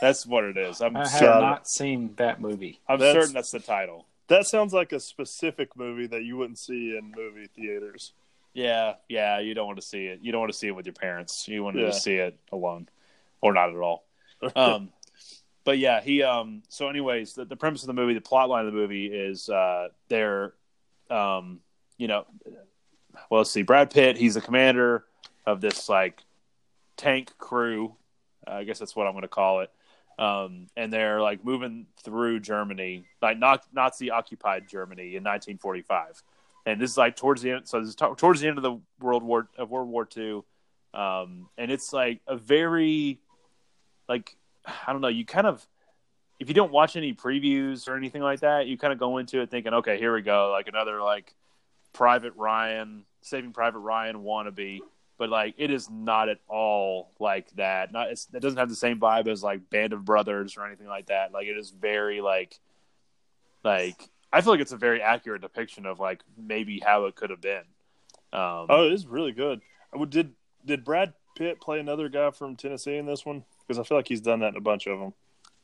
B: that's what it is. I'm
C: I have
D: Got it.
C: not seen that movie.
B: I'm
D: That's-
B: certain that's the title.
D: That sounds like a specific movie that you wouldn't see in movie theaters.
B: Yeah, yeah. You don't want to see it. You don't want to see it with your parents. You want to
D: Yeah.
B: just see it alone, or not at all. Um, but yeah, he. Um, so, anyways, the, the premise of the movie, the plot line of the movie is uh, they're, um, you know, well, let's see, Brad Pitt. He's the commander of this like tank crew. Uh, I guess that's what I'm going to call it. Um, and they're like moving through Germany, like Nazi occupied Germany in 1945. And this is like towards the end. So this is t- towards the end of the World War of World War II. Um, and it's like a very, like, I don't know. You kind of, if you don't watch any previews or anything like that, you kind of go into it thinking, okay, here we go, like another like Private Ryan, Saving Private Ryan wannabe but like it is not at all like that. Not it doesn't have the same vibe as like Band of Brothers or anything like that. Like it is very like like I feel like it's a very accurate depiction of like maybe how it could have been. Um,
D: oh, it is really good. Did did Brad Pitt play another guy from Tennessee in this one? Because I feel like he's done that in a bunch of them.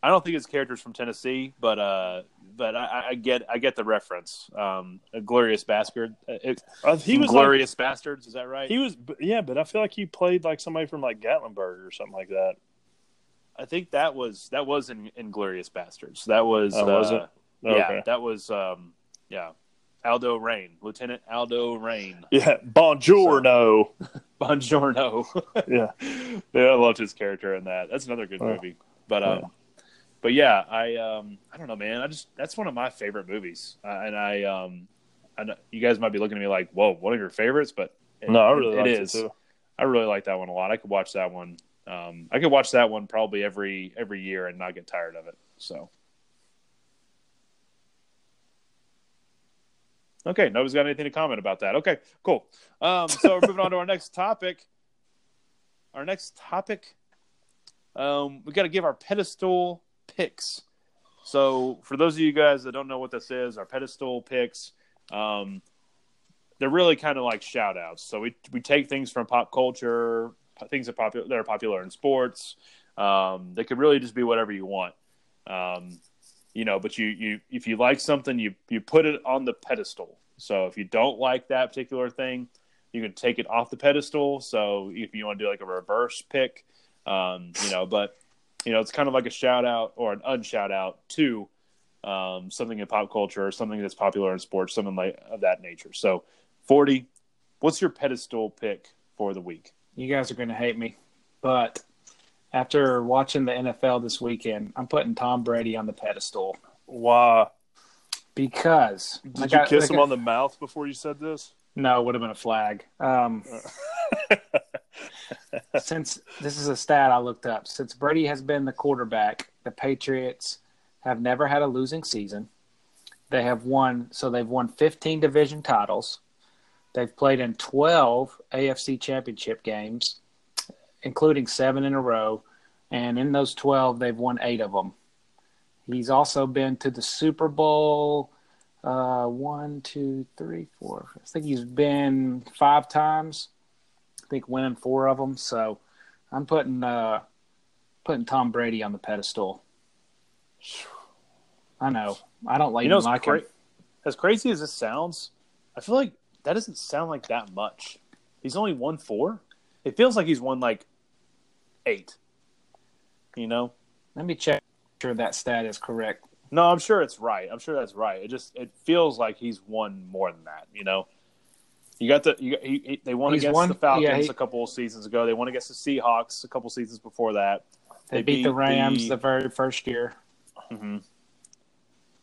B: I don't think his character's from Tennessee, but uh, but I, I get I get the reference. Um, a glorious bastard. Uh, it, uh, he was glorious like, bastards. Is that right?
D: He was, yeah, but I feel like he played like somebody from like Gatlinburg or something like that.
B: I think that was that was in Inglourious Basterds. That was,
D: oh, was
B: uh? Okay. Yeah, that was um, yeah. Aldo Raine, Lieutenant Aldo Raine.
D: Yeah, Bonjourno.
B: So, Buongiorno.
D: yeah,
B: yeah, I loved his character in that. That's another good movie. But um, yeah but yeah, I um, I don't know, man. I just that's one of my favorite movies, uh, and I um, I know, you guys might be looking at me like, "Whoa, one of your favorites?" But
D: it, no, I really
B: it, it is. It I really like that one a lot. I could watch that one. Um, I could watch that one probably every every year and not get tired of it. So. Okay, nobody's got anything to comment about that. Okay, cool. Um, so we're moving on to our next topic. Our next topic, um, we got to give our pedestal picks. So, for those of you guys that don't know what this is, our pedestal picks, um, they're really kind of like shout outs. So, we, we take things from pop culture, things that, popular, that are popular in sports. Um, they could really just be whatever you want. Um, you know, but you, you if you like something, you you put it on the pedestal. So if you don't like that particular thing, you can take it off the pedestal. So if you want to do like a reverse pick, um, you know, but you know, it's kind of like a shout out or an unshout out to um, something in pop culture or something that's popular in sports, something like of that nature. So, forty, what's your pedestal pick for the week?
C: You guys are going to hate me, but after watching the NFL this weekend, I'm putting Tom Brady on the pedestal.
D: Why?
C: Because
D: did got, you kiss him on the mouth before you said this?
C: No, it would have been a flag. Um, since this is a stat I looked up, since Brady has been the quarterback, the Patriots have never had a losing season. They have won, so they've won 15 division titles. They've played in 12 AFC championship games, including seven in a row. And in those 12, they've won eight of them. He's also been to the Super Bowl uh, one, two, three, four. I think he's been five times. I think winning four of them. So I'm putting uh, putting Tom Brady on the pedestal. I know. I don't like
B: you know,
C: like
B: cra- As crazy as this sounds, I feel like that doesn't sound like that much. He's only won four. It feels like he's won like eight. You know.
C: Let me check sure that stat is correct.
B: No, I'm sure it's right. I'm sure that's right. It just it feels like he's won more than that. You know. You got the you got, he, he, they won He's against won, the Falcons yeah, he, a couple of seasons ago. They won against the Seahawks a couple of seasons before that.
C: They, they beat, beat, the Rams the, the very first year.
B: Mm-hmm.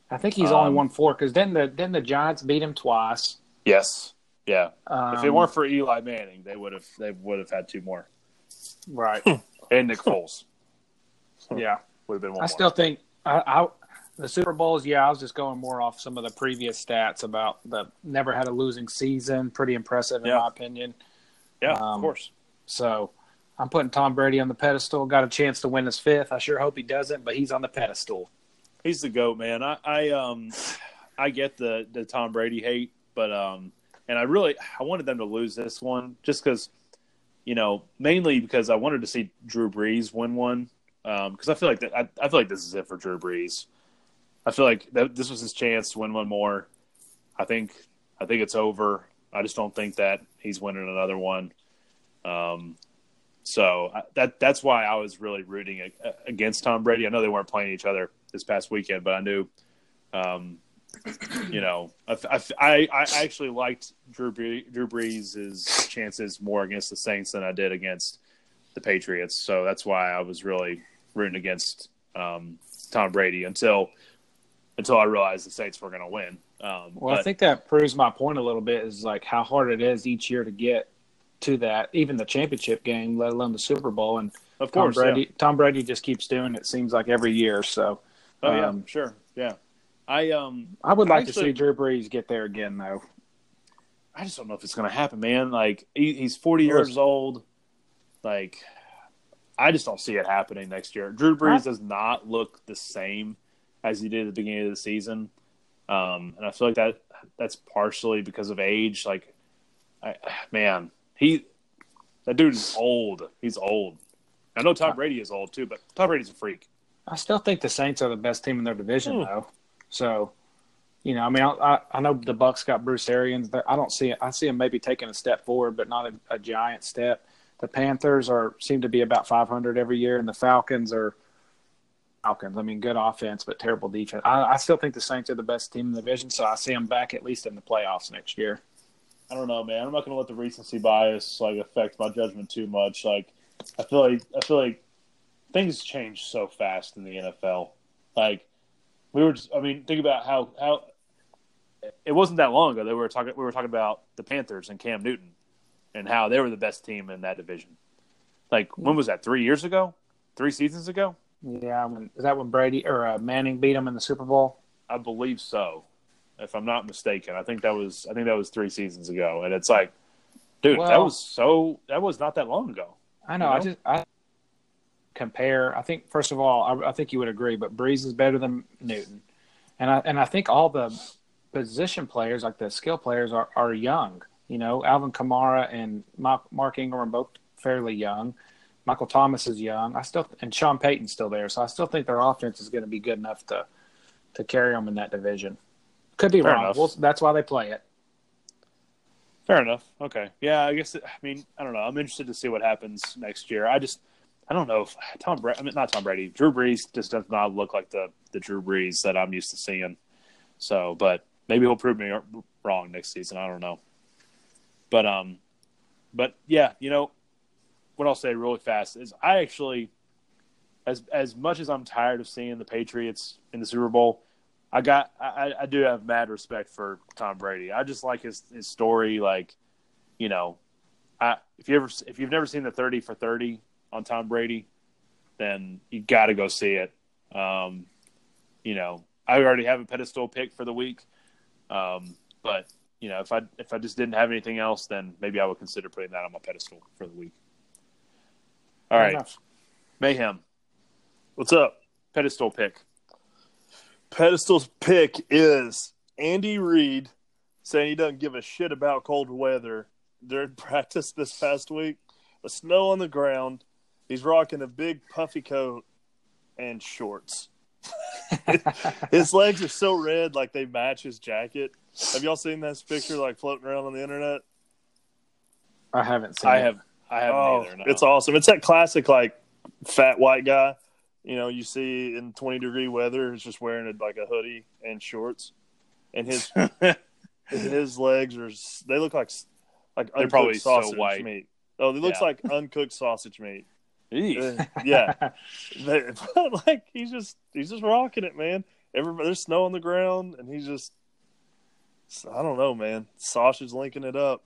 C: I think he's um, only won four because then the then the Giants beat him twice.
B: Yes, yeah. Um, if it weren't for Eli Manning, they would have they would have had two more.
C: Right,
B: and Nick Foles.
C: yeah,
B: would have been. One
C: I
B: more.
C: still think I, I the Super Bowls, yeah, I was just going more off some of the previous stats about the never had a losing season. Pretty impressive in yeah. my opinion.
B: Yeah, um, of course.
C: So I'm putting Tom Brady on the pedestal. Got a chance to win his fifth. I sure hope he doesn't, but he's on the pedestal.
B: He's the goat, man. I, I um I get the the Tom Brady hate, but um and I really I wanted them to lose this one just because you know mainly because I wanted to see Drew Brees win one because um, I feel like that I, I feel like this is it for Drew Brees. I feel like that this was his chance to win one more. I think I think it's over. I just don't think that he's winning another one. Um, so I, that that's why I was really rooting against Tom Brady. I know they weren't playing each other this past weekend, but I knew um, you know, I, I, I actually liked Drew Drew Brees' chances more against the Saints than I did against the Patriots. So that's why I was really rooting against um, Tom Brady until until I realized the Saints were going to win. Um,
C: Well, I think that proves my point a little bit is like how hard it is each year to get to that, even the championship game, let alone the Super Bowl. And
B: of
C: Tom
B: course, yeah.
C: Tom Brady just keeps doing it. Seems like every year. So
B: Oh yeah,
C: um,
B: sure, yeah. I um,
C: I would like to
B: Actually-
C: see Drew Brees get there again, though.
B: I just don't know if it's going to happen, man. Like he, he's forty years old. Like I just don't see it happening next year. Drew Brees does not look the same as he did at the beginning of the season, um, and I feel like that that's partially because of age. Like, I, man, he that dude is old. He's old. I know Tom Brady is old too, but Tom Brady's a freak.
C: I still think the Saints are the best team in their division,
B: Hmm.
C: though. So, you know, I mean, I, I, know the Bucs got Bruce Arians. but I don't see it. I see him maybe taking a step forward, but not a, a giant step. The Panthers are seem to be about 500 every year, and the Falcons are Falcons. I mean, good offense, but terrible defense. I, I still think the Saints are the best team in the division, so I see them back at least in the playoffs next year.
B: I don't know, man. I'm not going to let the recency bias like affect my judgment too much. Like, I feel like I feel like things change so fast in the NFL. Like, we were, just, I mean, think about how how it wasn't that long ago that we were talking. We were talking about the Panthers and Cam Newton and how they were the best team in that division. Like, when was that? Three years ago? Three seasons ago?
C: Yeah, when, is that when Brady or uh, Manning beat them in the Super Bowl?
B: I believe so, if I'm not mistaken. I think that was I think that was three seasons ago, and it's like, dude, that was so that was not that long ago.
C: I know.
B: You
C: I just I compare. I think first of all, I, I think you would agree, but Brees is better than Newton, and I and I think all the position players, like the skill players, are are young. You know, Alvin Kamara and Mark, Mark Ingram are both fairly young. Michael Thomas is young. I still and Sean Payton's still there, so I still think their offense is going to be good enough to to carry them in that division. Could be
B: Fair
C: wrong. Well, that's why they play it.
B: Fair enough. Okay. Yeah, I guess. It, I mean, I don't know. I'm interested to see what happens next year. I just, I don't know if Tom Brady. I mean, not Tom Brady. Drew Brees just does not look like the the Drew Brees that I'm used to seeing. So, but maybe he'll prove me wrong next season. I don't know. But um, but yeah, you know, what I'll say really fast is I actually, as as much as I'm tired of seeing the Patriots in the Super Bowl, I got I, I do have mad respect for Tom Brady. I just like his his story. Like, you know, I if you ever if you've never seen the thirty for thirty on Tom Brady, then you got to go see it. Um, you know, I already have a pedestal pick for the week, um, but you know, if I if I just didn't have anything else, then maybe I would consider putting that on my pedestal for the week. All
C: Fair
B: right,
C: enough.
B: mayhem
D: What's up?
B: pedestal pick.
D: Pedestal's pick is Andy Reid saying he doesn't give a shit about cold weather during practice this past week. The snow on the ground. He's rocking a big puffy coat and shorts. his legs are so red, like they match his jacket. Have y'all seen this picture like floating around on the internet?
C: I haven't seen.
B: I
C: it.
B: have I haven't
D: Oh,
B: either. No.
D: it's awesome. It's that classic like fat white guy, you know, you see in twenty degree weather. He's just wearing a, like a hoodie and shorts, and his his legs are they look like like
B: They're
D: uncooked
B: probably so
D: sausage
B: white.
D: meat. Oh, it looks
B: Yeah.
D: like uncooked sausage meat. Uh, yeah, they, but like he's just he's just rocking it, man. Everybody, there's snow on the ground, and he's just I don't know, man. Sausage linking it up.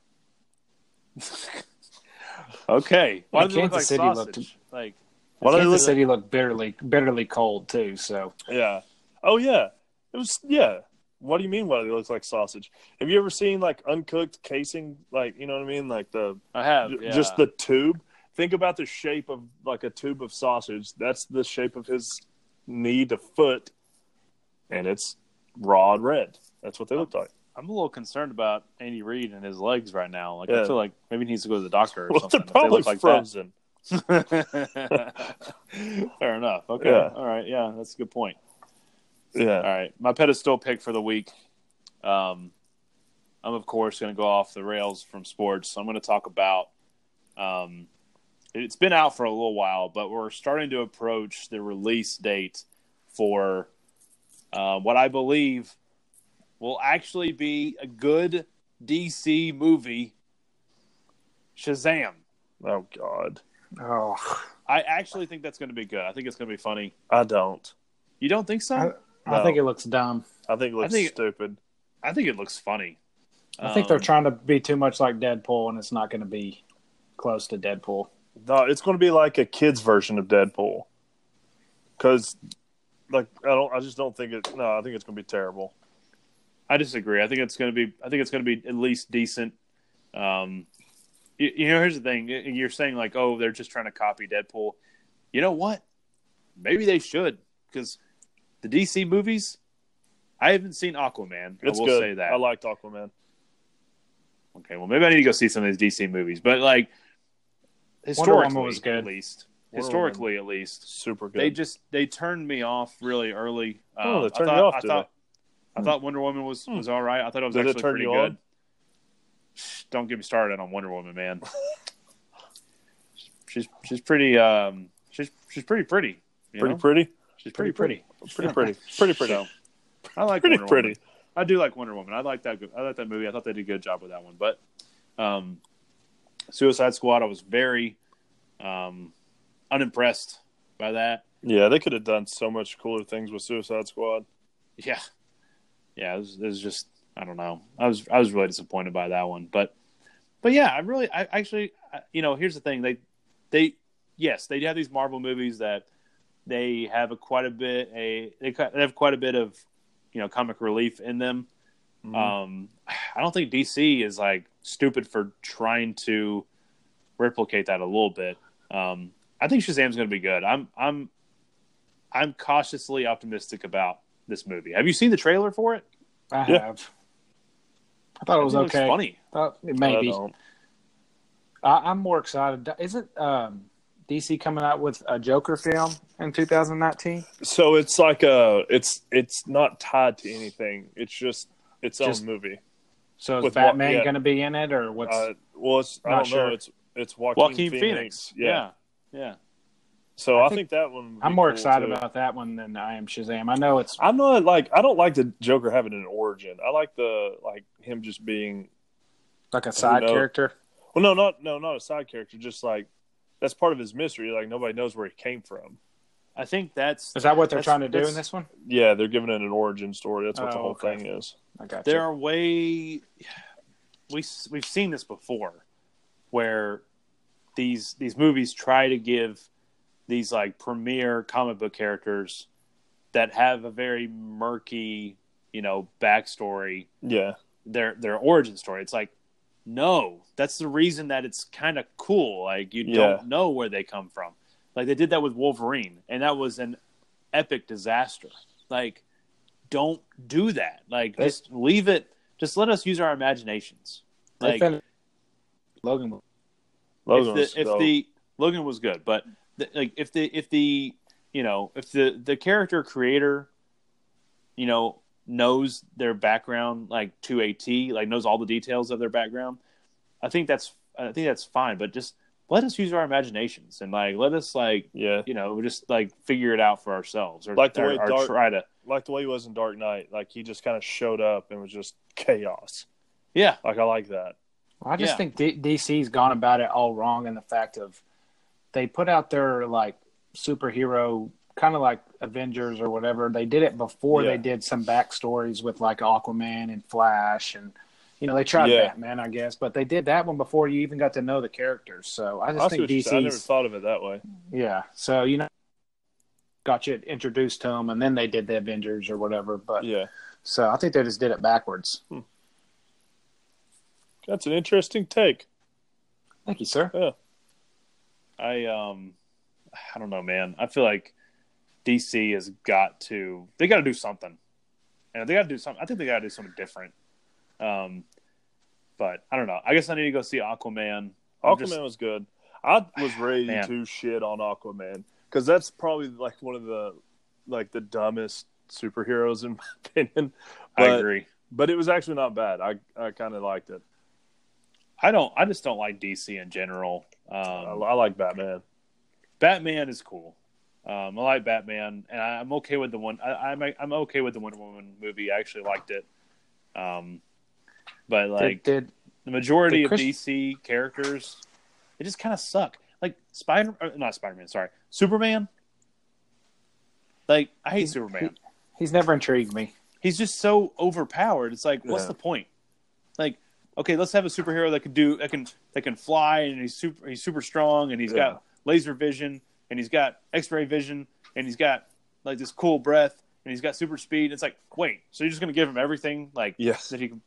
B: Okay. Why does it look like
C: Kansas City
B: sausage?
C: looked-
B: Like
D: Why do they
C: Kansas
D: look-
C: City looked bitterly bitterly cold too. So
D: Yeah. Oh yeah. It was yeah. What do you mean? What it looks like sausage? Have you ever seen like uncooked casing? Like you know what I mean? Like the
B: I have yeah.
D: just the tube. Think about the shape of like a tube of sausage. That's the shape of his knee to foot, and it's raw red. That's what they look like.
B: I'm a little concerned about Andy Reid and his legs right now. Like I feel like maybe he needs to go to the doctor or
D: Well,
B: something.
D: they're
B: if they look like
D: frozen.
B: Fair enough. Okay.
D: Yeah.
B: All right. Yeah, that's a good point.
D: Yeah.
B: All right. My pedestal pick for the week. Um, I'm of course going to go off the rails from sports. So I'm going to talk about. Um, it's been out for a little while, but we're starting to approach the release date for uh, what I believe will actually be a good DC movie. Shazam.
D: Oh God,
C: Oh,
B: I actually think that's going to be good. I think it's going to be funny.
D: I don't.
B: You don't think so?
C: I, I
D: No.
C: think it looks dumb.
D: I think it looks
B: think-
D: stupid.
B: I think it looks funny.
C: I think they're
B: Um,
C: trying to be too much like Deadpool, and it's not going to be close to Deadpool.
D: No, it's going to be like a kids version of Deadpool. Because, like, I don't. I just don't think it. No, I think it's going to be terrible.
B: I disagree. I think it's going to be. I think it's going to be at least decent. Um, you, you know, here's the thing. You're saying like, oh, they're just trying to copy Deadpool. You know what? Maybe they should because the DC movies. I haven't seen Aquaman. I will
D: good.
B: say that.
D: I liked Aquaman.
B: okay, well, maybe I need to go see some of these DC movies, but like historically,
C: was good.
B: at least historically, at least
D: Super good.
B: they just they turned me off really early.
D: Oh, they
B: Um,
D: turned
B: I
D: you
B: thought,
D: off,
B: I thought? I thought Wonder Woman was
D: Hmm.
B: was all right. I thought it was
D: Did
B: actually
D: turn
B: pretty good.
D: on?
B: Don't get me started on Wonder Woman, man. she's she's pretty um she's she's pretty pretty.
D: pretty
B: know?
D: pretty.
B: She's pretty pretty.
D: Pretty pretty. Pretty pretty.
B: So, I like
D: Pretty
B: Wonder
D: pretty.
B: Woman. I do like Wonder Woman. I like that. I like that movie. I thought they did a good job with that one. But um, Suicide Squad, I was very um, unimpressed by that.
D: Yeah, they could have done so much cooler things with Suicide Squad.
B: Yeah, yeah. It was, it was just I don't know. I was I was really disappointed by that one. But but yeah, I really I actually I- you know here's the thing they they yes they have these Marvel movies that they have a quite a bit a they they have quite a bit of you know comic relief in them.
D: Mhm.
B: Um, I don't think DC is like stupid for trying to replicate that a little bit. Um, I think Shazam's going to be good. I'm I'm I'm cautiously optimistic about this movie. Have you seen the trailer for it?
C: I
D: Yeah.
C: have. I thought it was
B: think looks
C: okay.
B: funny.
C: Thought-
D: I
C: maybe.
D: don't.
C: I, I'm more excited. Isn't um, DC coming out with a Joker film in 2019?
D: So it's like a. It's it's not tied to anything. It's just its
C: Just-
D: own movie.
C: So is
D: With what-
C: Batman
D: yeah.
C: going to be in it, or what's?
D: Uh, well, it's I
C: Not
D: don't
C: sure.
D: know. It's it's Joaquin,
B: Joaquin
D: Phoenix.
B: Phoenix.
D: Yeah.
B: yeah, yeah.
D: So
C: I
D: I
C: think-
D: think, that one. would
C: I'm more
D: cool,
C: excited
D: too.
C: about that one than I am Shazam. I know it's
D: I'm not like I don't like the Joker having an origin. I like the like him just being
C: like a side
D: knows?
C: character.
D: well, no, not no, not a side character. Just like that's part of his mystery. Like nobody knows where he came from.
B: I think that's
C: Is that what they're trying to do in this one?
D: Yeah, they're giving it an origin story. That's what the
C: Oh,
D: whole
C: okay.
D: thing is.
C: I got
B: there
C: you.
B: are way we we've seen this before where these these movies try to give these like premier comic book characters that have a very murky you know backstory.
D: Yeah,
B: their their origin story. It's like no that's the reason that it's kind of cool. Like you
D: Yeah.
B: don't know where they come from. Like they did that with wolverine and that was an epic disaster. Like don't do that. Like
C: They-
B: just leave it. Just let us use our imaginations. Like
C: Logan.
D: Logan
B: if
D: was
B: the, if the Logan was good, but the, like if the if the you know if the the character creator, you know, knows their background like to a T, like knows all the details of their background, I think that's I think that's fine. But just let us use our imaginations and like let us like
D: yeah,
B: you know just like figure it out for ourselves or
D: Like the
B: or,
D: way
B: or
D: Dark-
B: try to
D: like the way he was in Dark Knight. Like he just kind of showed up and was just chaos.
B: yeah
D: Like I like that.
C: I just
B: Yeah.
C: think D- DC's gone about it all wrong in the fact of they put out their like superhero kind of like Avengers or whatever. They did it before
D: Yeah.
C: they did some backstories with like Aquaman and Flash and you know they tried
D: Yeah.
C: Batman I guess, but they did that one before you even got to know the characters. So I just
D: I,
C: think
D: what. I never thought of it that way.
C: yeah. So you know got you introduced to them and then they did the Avengers or whatever. But
D: Yeah,
C: so I think they just did it backwards. Hmm.
D: that's an interesting take.
C: Thank you, sir.
D: Yeah,
B: I um I don't know, man. I feel like DC has got to they got to do something, and they got to do something. I think they got to do something different. Um, but I don't know. I guess I need to go see Aquaman. I'm
D: Aquaman
B: just-
D: was good. I was ready
B: Man.
D: to shit on Aquaman because that's probably like one of the like the dumbest superheroes in my opinion.
B: I agree.
D: But it was actually not bad. I I kind of liked it.
B: I don't. I just don't like DC in general.
D: I,
B: Um,
D: I like Batman.
B: Batman is cool. Um, I like Batman, and I, I'm okay with the one. I, I'm I'm okay with the Wonder Woman movie. I actually liked it. Um, but like
C: did, did
B: the majority
C: did
B: of DC characters, they just kind of suck. Like Spider, uh, not Spider Man. Sorry, Superman. Like I hate
C: He's-
B: Superman.
C: he's never intrigued me.
B: He's just so overpowered. It's like, what's
D: Yeah.
B: the point? Like, okay, let's have a superhero that can do that can that can fly and he's super he's super strong and he's
D: Yeah.
B: got laser vision and he's got X-ray vision and he's got like this cool breath and he's got super speed. It's like, wait, so you're just gonna give him everything like
D: Yes.
B: that he can,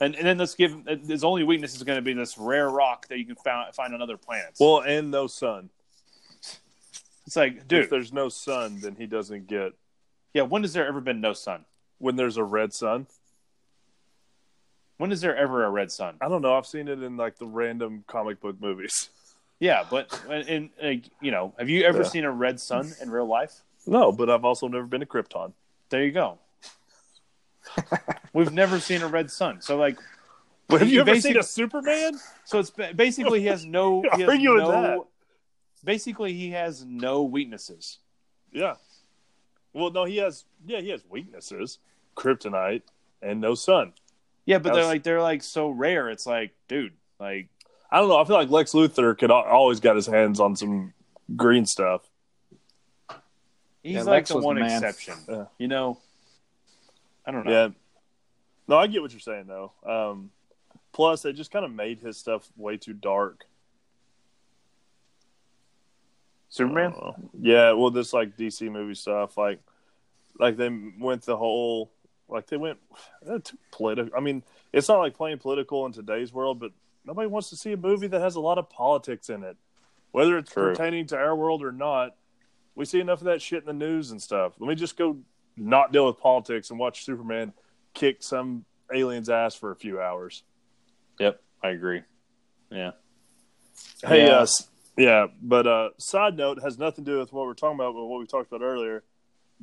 B: and, and then let's give him his only weakness is going to be this rare rock that you can find find on other planets.
D: Well, and no sun.
B: it's like, dude, If
D: there's no sun, then he doesn't get.
B: yeah. When has there ever been no sun?
D: When there's a red sun,
B: When is there ever a red sun?
D: I don't know. I've seen it in like the random comic book movies.
B: Yeah, but in, in you know, have you ever
D: Yeah.
B: seen a red sun in real life?
D: No, but I've also never been to Krypton.
B: There you go. We've never seen a red sun, so like,
D: But have you ever seen a Superman?
B: so it's basically he has no. He has
D: Argue with
B: no
D: that.
B: Basically, he has no weaknesses.
D: Yeah. Well, no, he has. Yeah, he has weaknesses: kryptonite and no sun.
B: Yeah, but they're like they're like so rare. It's like, dude, like
D: I don't know. I feel like Lex Luthor could always got his hands on some green stuff.
B: he's
C: Yeah,
B: like
C: Lex
B: the one
C: the man.
B: exception.
D: Yeah.
B: You know, I don't know.
D: Yeah. No, I get what you're saying though. Um, plus, they just kind of made his stuff way too dark.
B: Superman.
D: Uh, yeah, well, this like DC movie stuff, like, like they went the whole, like they went political. I mean, it's not like playing political in today's world, but nobody wants to see a movie that has a lot of politics in it, whether it's
B: True.
D: pertaining to our world or not. We see enough of that shit in the news and stuff. Let me just go not deal with politics and watch Superman kick some alien's ass for a few hours.
B: Yep, I agree. Yeah.
D: Hey,
B: Yeah.
D: uh, yeah, but uh, side note has nothing to do with what we're talking about, but what we talked about earlier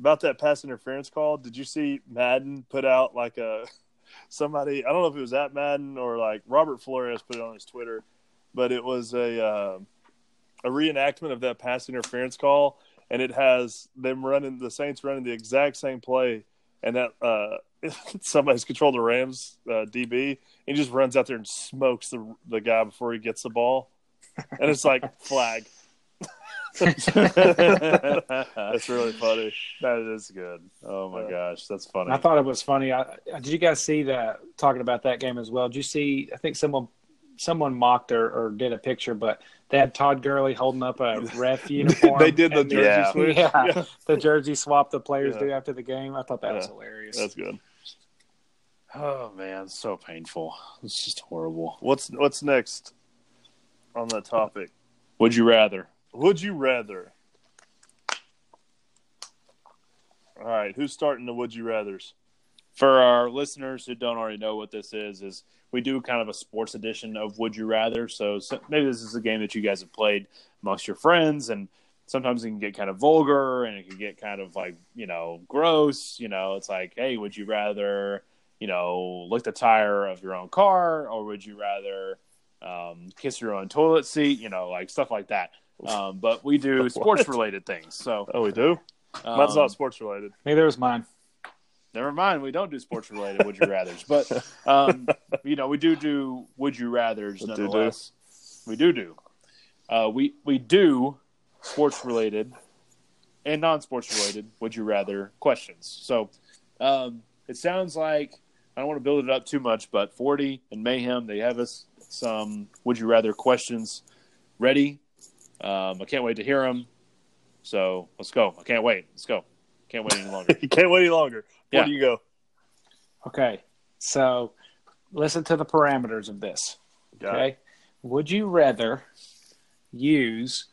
D: about that pass interference call. Did you see Madden put out like a somebody? I don't know if it was at Madden or like Robert Flores put it on his Twitter, but it was a uh, a reenactment of that pass interference call, and it has them running the Saints running the exact same play, and that uh, somebody's controlled the Rams uh, DB. He just runs out there and smokes the the guy before he gets the ball, and it's like flag. That's really funny.
B: That is good. Oh my
D: Yeah.
B: gosh, that's funny.
C: I thought it was funny. I, did you guys see that? Talking about that game as well. Did you see? I think someone someone mocked or, or did a picture, but they had Todd Gurley holding up a ref uniform.
D: they did the jersey
B: Yeah.
D: switch.
C: Yeah. the jersey swap the players
D: Yeah.
C: do after the game. I thought that was hilarious.
D: that's good.
B: oh man, so painful. It's just horrible.
D: What's what's next on that topic?
B: Would you rather?
D: Would you rather? All right, who's starting the would you rather's?
B: For our listeners who don't already know what this is, is we do kind of a sports edition of Would You Rather. So, so maybe this is a game that you guys have played amongst your friends, and sometimes it can get kind of vulgar and it can get kind of like you know gross. You know, it's like, hey, would you rather you know lick the tire of your own car, or would you rather um, kiss your own toilet seat? You know, like stuff like that. Um, but we do sports related things. So
D: Oh, we do.
B: um,
D: Mine's not sports related.
C: Neither was mine.
B: Never mind, we don't do sports related would you rather's, but um, you know we do do would you rather's
D: We do do.
B: nonetheless. We do do. Uh, we we do sports related and non sports related would you rather questions. So um, it sounds like I don't want to build it up too much, but Forty and Mayhem they have us some would you rather questions ready. Um, I can't wait to hear them. So let's go. I can't wait. Let's go. Can't wait any longer.
D: you can't wait any longer. Where
B: Yeah.
D: do you go?
C: Okay, so listen to the parameters of this.
D: Got
C: Okay,
D: it.
C: would you rather use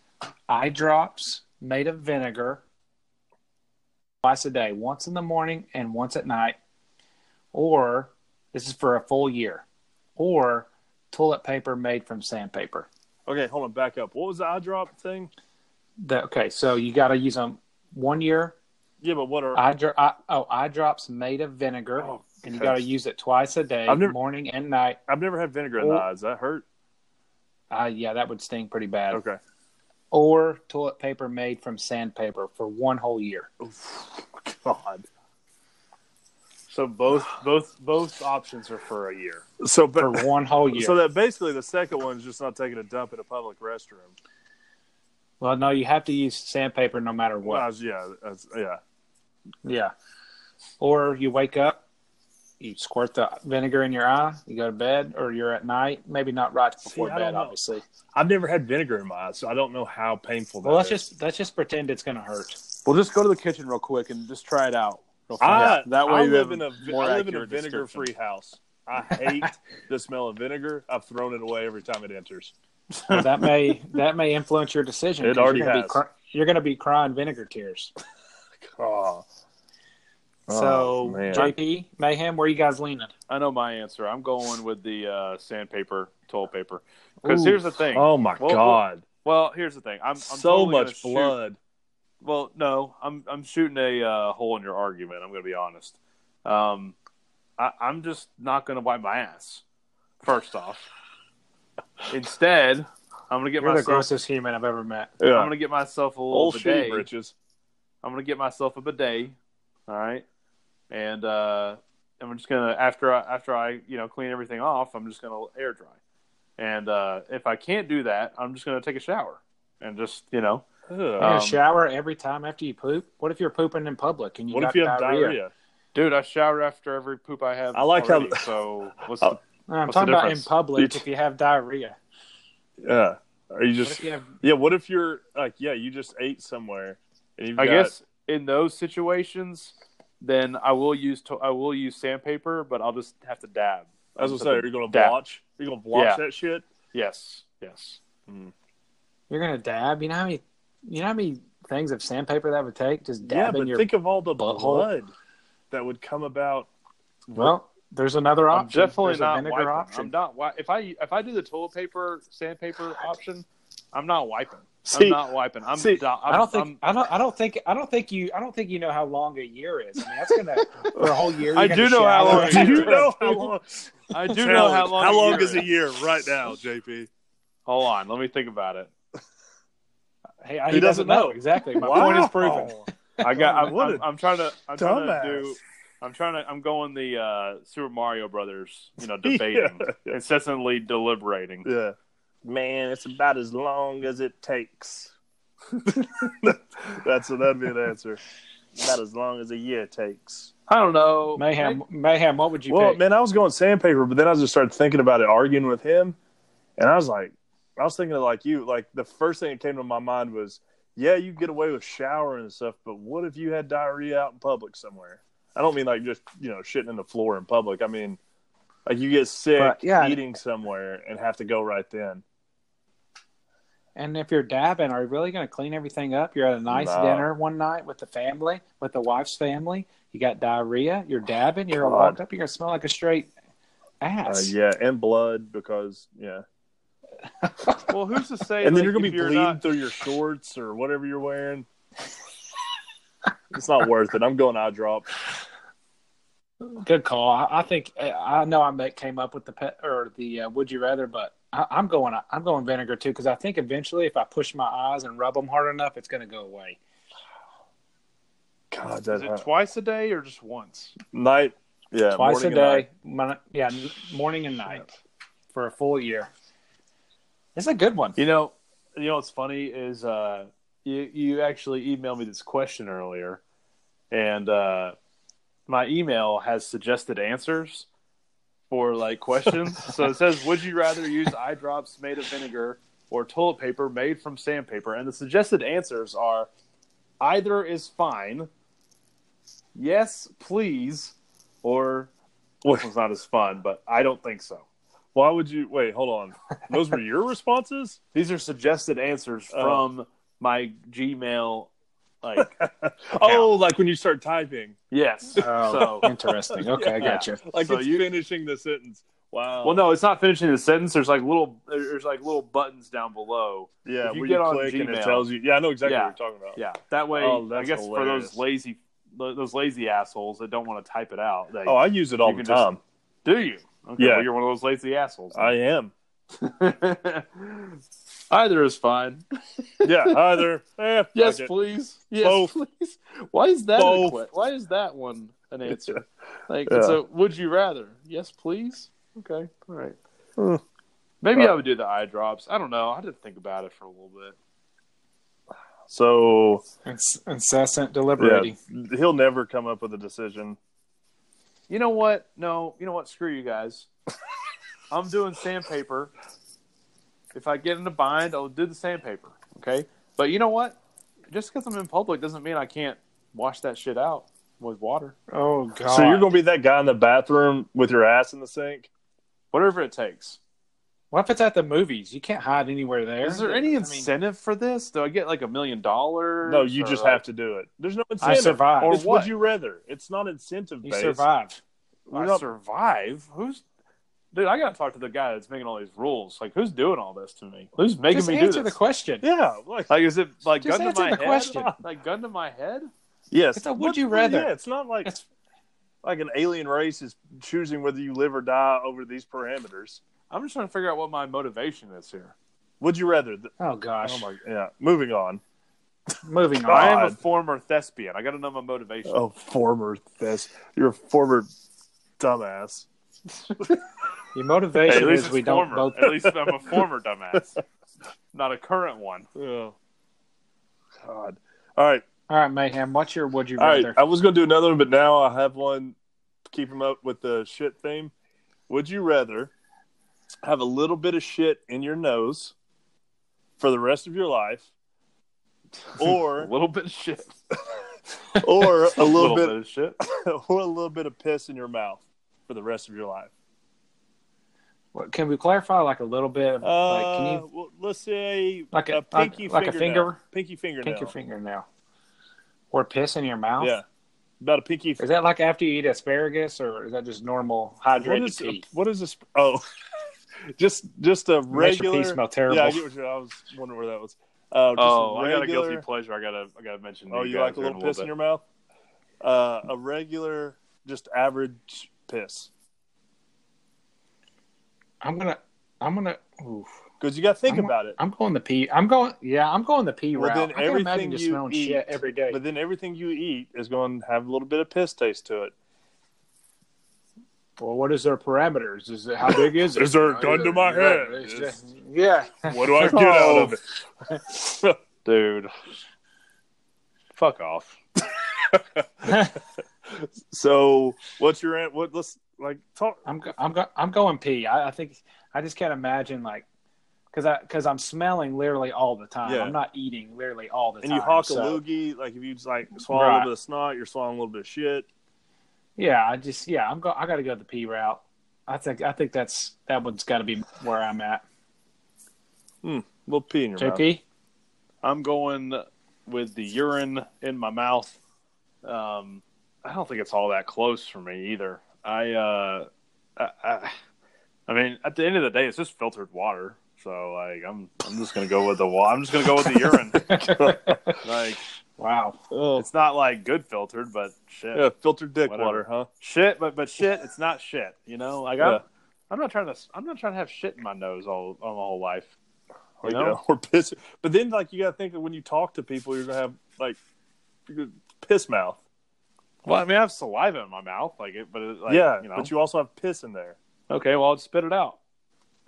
C: eye drops made of vinegar twice a day, once in the morning and once at night, or this is for a full year, or toilet paper made from sandpaper?
D: Okay, hold on. Back up. What was the eye drop thing?
C: The, okay, so you got to use them one year.
D: Yeah, but what are?
C: Eye, dro- eye, oh, eye drops made of vinegar,
D: Oh,
C: and you got to use it twice a day,
D: never-
C: morning and night.
D: I've never had vinegar in the
C: Oh.
D: eyes. That hurt.
C: Uh, yeah, that would sting pretty bad.
D: Okay.
C: Or toilet paper made from sandpaper for one whole year.
D: God.
B: So both both both options are for a year.
D: So,
C: for one whole year.
D: so that basically the second one is just not taking a dump in a public restroom.
C: well, no, you have to use sandpaper no matter what.
D: Well, yeah, that's, yeah.
C: Yeah. Or you wake up, you squirt the vinegar in your eye, you go to bed, or you're at night. Maybe not right before
D: See,
C: bed, obviously.
D: I've never had vinegar in my eyes, so I don't know how painful that
C: Well, let's
D: is.
C: just let's just pretend it's gonna hurt.
B: Well, just go to the kitchen real quick and just try it out. Real
D: I,
B: that way
D: I live in a
B: more
D: I live in a vinegar free house. I hate the smell of vinegar. I've thrown it away every time it enters.
C: Well, that may that may influence your decision.
D: It
C: 'cause
D: already
C: you're gonna
D: has.
C: Be cry- you're going to be crying vinegar tears.
D: Oh,
C: so,
D: Oh.
C: JP Mayhem, where you guys leaning?
B: I know my answer. I'm going with the uh, sandpaper, toilet paper. Because here's the thing.
D: oh my
B: Well,
D: god!
B: Well, here's the thing. I'm, I'm
D: so
B: totally gonna
D: much
B: shoot-
D: blood.
B: Well, no, I'm I'm shooting a uh, hole in your argument. I'm going to be honest. Um, I, I'm just not going to wipe my ass. First off, instead, I'm going to get
C: You're the
B: myself.
C: grossest human I've ever met.
B: I'm going to get myself a little
D: old shitty
B: bidet.
D: britches.
B: I'm going to get myself a bidet. All right, and uh, I'm just going to after I, after I you know clean everything off, I'm just going to air dry. And uh, if I can't do that, I'm just going to take a shower and just you know
D: Ugh.
C: You're gonna
B: Um,
C: shower every time after you poop. What if you're pooping in public and you
D: what
C: got
D: if you have
C: diarrhea?
D: diarrhea?
B: Dude, I shower after every poop I have.
D: I like how-
B: already, So what's
D: Oh,
B: the,
C: No, I'm
B: What's the
C: talking about in public
D: You-
C: if you have diarrhea.
D: Yeah. Are you just
C: if you have
D: yeah? What if you're like yeah? You just ate somewhere. And you've
B: I
D: got,
B: guess in those situations, then I will use to, I will use sandpaper, but I'll just have to dab.
D: I was gonna
B: I'll
D: say, are you gonna
B: dab.
D: blotch? Are you gonna blotch
B: Yeah.
D: that shit?
B: Yes, yes.
C: you're gonna dab, you know how many you know how many things of sandpaper that would take? Just
D: Yeah,
C: dabbing
D: but
C: your
D: think of all the
C: butthole.
D: blood that would come about.
C: Well, there's another
B: I'm
C: option.
B: definitely
C: There's a
B: not
C: vinegar
B: wiping.
C: option.
B: I'm not. wi- If I if I do the toilet paper sandpaper option, I'm not wiping.
D: See-
B: I'm not wiping. I'm.
D: see,
B: I'm,
C: I don't think
B: I'm-
C: I don't I don't think I don't think you I don't think you know how long a year is. I mean, that's gonna for a whole year.
B: I do know how long-
D: Do you know how long?
B: I do know how long.
D: How long is a year right now, JP?
B: Hold on. Let me think about it.
C: Hey, he,
D: He
C: doesn't
D: doesn't
C: know
D: know.
C: exactly. My point is proven.
B: I got. I'm, I'm,
D: a
B: I'm trying to. I'm trying to do. I'm trying to. I'm going the uh, Super Mario Brothers. You know, debating,
D: Yeah.
B: incessantly deliberating.
D: Yeah. Man, it's about as long as it takes. That's that'd be an answer. About as long as a year takes.
B: I don't know.
C: Mayhem, mayhem. What would you
D: well,
C: pick?
D: man, I was going sandpaper, but then I just started thinking about it, arguing with him, and I was like, I was thinking like you. Like the first thing that came to my mind was, yeah, you get away with showering and stuff, but what if you had diarrhea out in public somewhere? I don't mean like just you know shitting in the floor in public. I mean, like you get sick
C: But, yeah.
D: eating somewhere and have to go right then.
C: And if you're dabbing, are you really going to clean everything up? You're at a nice
D: No.
C: dinner one night with the family, with the wife's family. You got diarrhea. You're dabbing. You're
D: God.
C: gonna walk up. You're gonna smell like a straight
D: Uh,
C: ass.
D: yeah, and blood because yeah,
B: Well, who's to say?
D: and then
B: like,
D: you're gonna be
B: you're
D: bleeding
B: not-
D: through your shorts or whatever you're wearing. it's not worth it. I'm going eye drop.
C: Good call. I, I think I know I met, came up with the pet or the uh, would you rather, but I, I'm going. I'm going vinegar too because I think eventually, if I push my eyes and rub them hard enough, it's going to go away.
D: God,
B: Is
D: that
B: it twice a day or just once?
D: night. Yeah,
C: Twice a day.
D: night.
C: Mon- yeah, morning and night for a full year. It's a good one.
B: You know, you know what's funny is uh, you you actually emailed me this question earlier, and uh, my email has suggested answers for like questions. so it says, "Would you rather use eye drops made of vinegar or toilet paper made from sandpaper?" And the suggested answers are either is fine, yes, please, or this one's not as fun, but I don't think so.
D: Why would you wait? Hold on. Those were your responses?
B: These are suggested answers
D: Oh.
B: from my Gmail. Like,
D: oh, like when you start typing.
B: yes.
C: Oh,
B: So,
C: interesting. Okay, I got you.
D: Like
B: So
D: it's
B: you-
D: finishing the sentence. Wow.
B: well, no, it's not finishing the sentence. There's like little, there's like little buttons down below.
D: Yeah,
B: if you
D: where
B: get
D: you
B: on
D: click and it tells you. Yeah, I know exactly
B: Yeah.
D: what you're talking about.
B: Yeah, that way.
D: Oh,
B: I
D: that's
B: guess for those lazy, those lazy assholes that don't want to type it out, they
D: Oh, I use it all the
B: can just-
D: time.
B: do you? Okay,
D: Yeah.
B: well, you're one of those lazy assholes.
D: I am.
B: Either is fine.
D: Yeah, either. Eh,
B: Yes, please. Yes,
D: Both.
B: please. Why is that? a
D: Both.
B: Why is that one? an answer. Like,
D: Yeah.
B: so would you rather? Yes, please. Okay, all right.
D: Hmm.
B: Maybe
D: Uh,
B: I would do the eye drops. I don't know. I didn't think about it for a little bit.
D: So
C: It's incessant
D: yeah,
C: deliberating.
D: he'll never come up with a decision.
B: You know what? No, you know what? Screw you guys. I'm doing sandpaper. If I get in a bind, I'll do the sandpaper. Okay, but you know what? Just because I'm in public doesn't mean I can't wash that shit out with water.
C: Oh god.
D: So you're gonna be that guy in the bathroom with your ass in the sink?
B: Whatever it takes.
C: What if it's at the movies? You can't hide anywhere there.
B: Is there any
C: I mean,
B: incentive for this? Do I get like a million dollars?
D: No, you just
B: like- uh,
D: have to do it. There's no incentive.
C: I
D: incentive.
C: survive.
D: Or
B: Or what?
D: would you rather? It's not incentive based.
C: you survive.
D: We're
B: I
D: not-
B: survive. Who's dude? I gotta talk to the guy that's making all these rules. Like, who's doing all this to me? Who's making
C: Just
B: me do
C: answer
B: this?
C: the question.
D: Yeah, like
B: Like, is it like
C: Just
B: gun to my
C: the
B: head?
C: question.
B: Like gun to my head?
D: yes.
C: It's a would
D: What-
C: you rather.
D: Yeah, it's not like
C: It's
D: like an alien race is choosing whether you live or die over these parameters.
B: I'm just trying to figure out what my motivation is here.
D: Would you rather? Th-
C: oh gosh.
D: Oh my, yeah. Moving on.
C: Moving on.
B: I am a former thespian. I got to know my motivation.
D: Oh, former this. You're a former dumbass.
C: Your
B: Hey,
C: motivation
B: at least
C: is
B: it's
C: we don't both.
B: At least I'm a former dumbass, not a current one.
D: Oh, God. All right.
C: All right, mayhem. What's your would you
D: All right.
C: rather?
D: I was going to do another one, but now I have one to keep him up with the shit theme. Would you rather have a little bit of shit in your nose for the rest of your life, or a
B: little bit of shit.
D: or a little, bit,
B: of shit.
D: or a little bit of piss in your mouth for the rest of your life?
C: What, can we clarify like a little bit? Of,
D: Uh,
C: like, can you
D: well, let's say
C: like a,
D: a pinky
C: like, like a
D: fingernail.
C: finger,
D: pinky fingernail.
C: pinky fingernail, or piss in your mouth?
D: Yeah, about a pinky.
C: Is that like after you eat asparagus, or is that just normal
D: What
C: hydrated
D: is
C: pee?
D: what is this? Oh, just just a
C: Makes your
D: regular.
C: pee smell terrible.
D: Yeah, I get what you're. I was wondering where that was. Uh, just
B: Oh,
D: a
B: I got a
D: regular,
B: guilty pleasure. I gotta, I gotta mention.
D: Oh, you
B: guys
D: like a
B: here
D: little
B: in
D: piss in your mouth? Uh, a regular, just average piss.
C: I'm gonna, I'm gonna. Oof.
D: Because you got to think
C: I'm-
D: about it.
C: I'm going the pee. I'm going. Yeah, I'm going the pee
D: Well,
C: route.
D: then
C: I can
D: everything
C: imagine just
D: you
C: smelling
D: eat-
C: shit every day.
D: But then everything you eat is going to have a little bit of piss taste to it.
C: Well, what is their parameters? Is it how big is it?
D: Is there a gun to my head? Is-
C: just- yeah.
D: What do I get out of it?
B: dude. Fuck off.
D: So, what's your an- what? Let's like talk.
C: I'm go, I'm go, I'm going pee. I, I think I just can't imagine like because I because I'm smelling literally all the time.
D: Yeah.
C: I'm not eating literally all the
D: And
C: time.
D: And you hawk
C: so,
D: a loogie, like if you just like swallow a little bit of snot, you're swallowing a little bit of shit.
C: Yeah, I just yeah I'm go I got to go the pee route. I think I think that's that one's got to be where I'm at.
D: A little pee in your mouth.
B: I'm going with the urine in my mouth. Um, I don't think it's all that close for me either. I, uh, I, I, I mean, at the end of the day, it's just filtered water. So like, I'm, I'm just gonna go with the wa- I'm just gonna go with the urine. like,
C: wow.
D: Oh,
B: it's not like good filtered, but shit,
D: yeah, filtered dick
B: Whatever.
D: water, huh?
B: shit. But but shit, it's not shit. You know, like
D: Yeah.
B: I'm, I'm not trying to, I'm not trying to have shit in my nose all, all my whole life.
D: Or,
B: You
D: you
B: know?
D: know, or piss. But then, like, you got to think that when you talk to people, you're gonna have like piss mouth.
B: Well, I mean, I have saliva in my mouth, like it, but it, like,
D: yeah,
B: you know.
D: but you also have piss in there.
B: okay, well, I'll spit it out.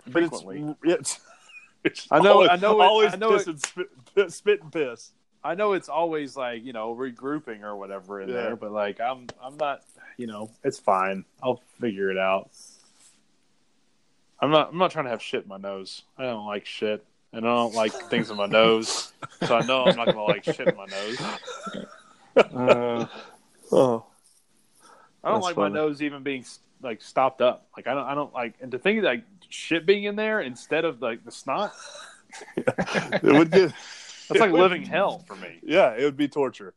D: But it's,
B: Frequently.
D: it's, it's
B: I know-
D: always,
B: I know it-
D: always
B: I know
D: piss
B: it-
D: and spit, spit and piss.
B: I know it's always like you know regrouping or whatever in
D: Yeah.
B: there, but like I'm I'm not you know it's fine. I'll figure it out. I'm not I'm not trying to have shit in my nose. I don't like shit, and I don't like things in my nose, so I know I'm not gonna like shit in my nose.
C: Uh,
D: Oh,
B: I don't like
D: funny.
B: my nose even being like stopped up. Like I don't I don't like and to think like shit being in there instead of like the snot.
D: it would get.
B: That's like
D: it would-
B: living hell for me.
D: Yeah, it would be torture.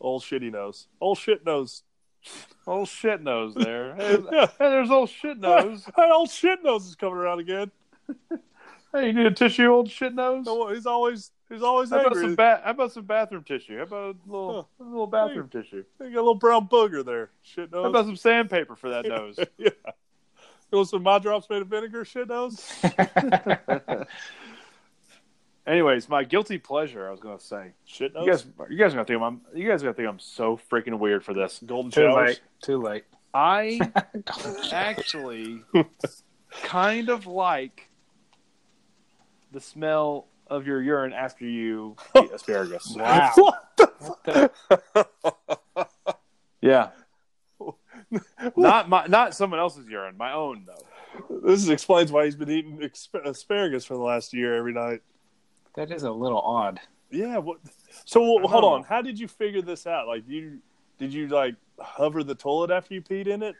D: Old shitty nose. Old shit nose.
B: Old shit nose there. Hey,
D: Yeah.
B: hey, there's old shit nose.
D: Hey, old shit nose is coming around again.
B: Hey, you need a tissue, old shit nose?
D: Oh, He's always he's always
B: How about some ba- How about some bathroom tissue? How about a little, a little bathroom tissue?
D: He got a little brown booger there. Shit nose.
B: How about some sandpaper for that nose?
D: yeah. You want some my drops made of vinegar? Shit nose.
B: Anyways, my guilty pleasure. I was gonna say.
D: Shit
B: You guys, you guys are gonna think I'm. You guys are gonna think I'm so freaking weird for this.
D: golden
C: Too
D: showers.
C: late. Too late.
B: I actually kind of like the smell of your urine after you eat asparagus.
C: Wow.
D: What the-
B: Yeah. not my, not someone else's urine, my own though.
D: this explains why he's been eating asparagus for the last year every night.
C: That is a little odd.
D: Yeah. What? So well, hold
B: know.
D: on. How did you figure this out? Like, you did you like hover the toilet after you peed in it?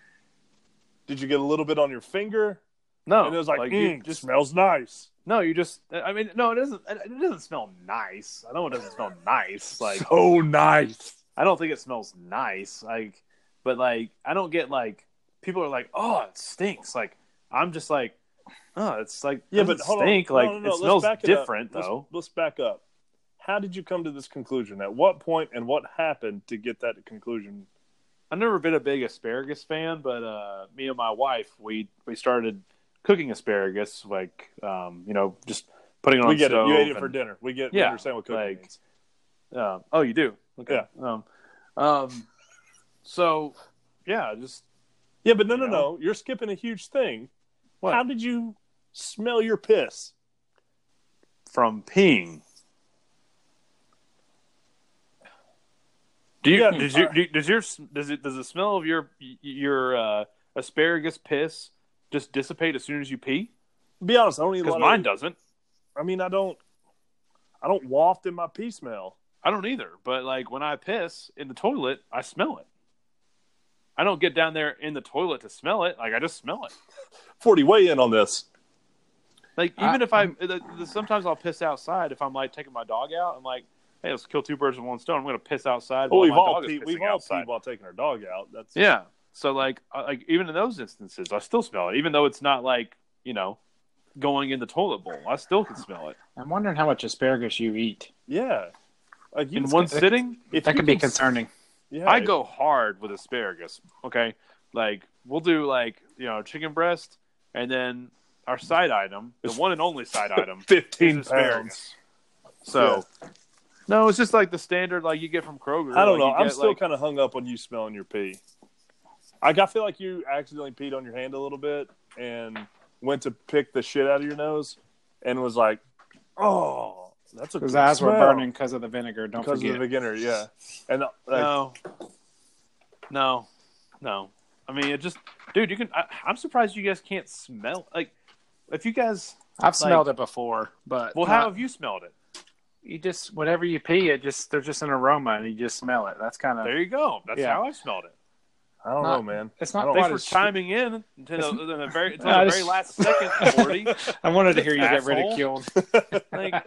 D: Did you get a little bit on your finger?
B: No,
D: and it was like,
B: you
D: "Mm, just smells nice.
B: no, you just. I mean, no, it doesn't. It doesn't smell nice. I know it doesn't smell nice. Like
D: so nice.
B: I don't think it smells nice. Like, but like I don't get like people are like, oh, it stinks. Like I'm just like, oh, it's like
D: Yeah, but hold
B: stink.
D: on.
B: Like
D: no, no, no.
B: it
D: Let's
B: smells
D: back it up.
B: different
D: Let's-
B: though.
D: Let's, back up. How did you come to this conclusion? At what point and what happened to get that conclusion?
B: I've never been a big asparagus fan, but uh, me and my wife we we started cooking asparagus, like um, you know, just putting it on
D: we
B: the
D: get it. You ate it for dinner. We get. we
B: Yeah,
D: understand what cooking
B: like-
D: means.
B: Um, oh, you do? Okay. Um, um, so yeah, just
D: Yeah, but no, no,
B: You
D: no. You're skipping a huge thing.
B: What?
D: How did you smell your piss?
B: from peeing. Do you
D: Yeah,
B: does your do- does your does it does the smell of your your uh, asparagus piss just dissipate as soon as you pee?
D: Be honest, I don't
B: Because mine
D: of,
B: doesn't.
D: I mean, I don't. I don't waft in my pee smell.
B: I don't either. But like when I piss in the toilet, I smell it. I don't get down there in the toilet to smell it. Like I just smell it.
D: Forty, weigh in on this.
B: Like
C: I-
B: even if I the, the, sometimes I'll piss outside if I'm like taking my dog out. I'm like, hey, let's kill two birds with one stone. I'm gonna piss outside.
D: Well, we've
B: my
D: all
B: dog is
D: peed, we've all peed while taking our dog out. That's
B: Yeah. So like uh, like even in those instances, I still smell it, even though it's not like you know going in the toilet bowl. I still can smell it
C: I'm wondering how much asparagus you eat.
D: yeah. Like you
B: in
D: just-
B: one
C: that-
B: sitting.
D: if
C: That could be concerning.
D: Yeah,
B: I go hard with asparagus. Okay, like we'll do like you know chicken breast, and then our side item, the one and only side item,
D: fifteen
B: is
D: pounds.
B: asparagus. So. No, it's just like the standard like you get from Kroger.
D: I don't
B: Like,
D: know. I'm still
B: like-
D: kind of hung up on you smelling your pee. Like I feel like you accidentally peed on your hand a little bit and went to pick the shit out of your nose and was like, "Oh, that's a
C: His
D: good
C: eyes were burning because of the vinegar. Don't
D: because of the
C: forget.
D: beginner." Yeah, and uh, like,
B: no, no, no. I mean, it just, dude. You can. I, I'm surprised you guys can't smell. Like, if you guys,
C: I've smelled it before, but
B: well,
C: not-
B: how have you smelled it?
C: you just whatever you pee, it just there's just an aroma and you just smell it. That's kind of
B: There you go. That's
C: Yeah.
B: how I smelled it.
D: I don't
C: Not-
D: know, man.
C: it's not
D: don't-
B: Thanks for chiming in to the, the very, until
C: I
B: the
C: just-
B: very last second, Morty.
C: I wanted to hear you get
B: Asshole.
C: ridiculed.
B: like,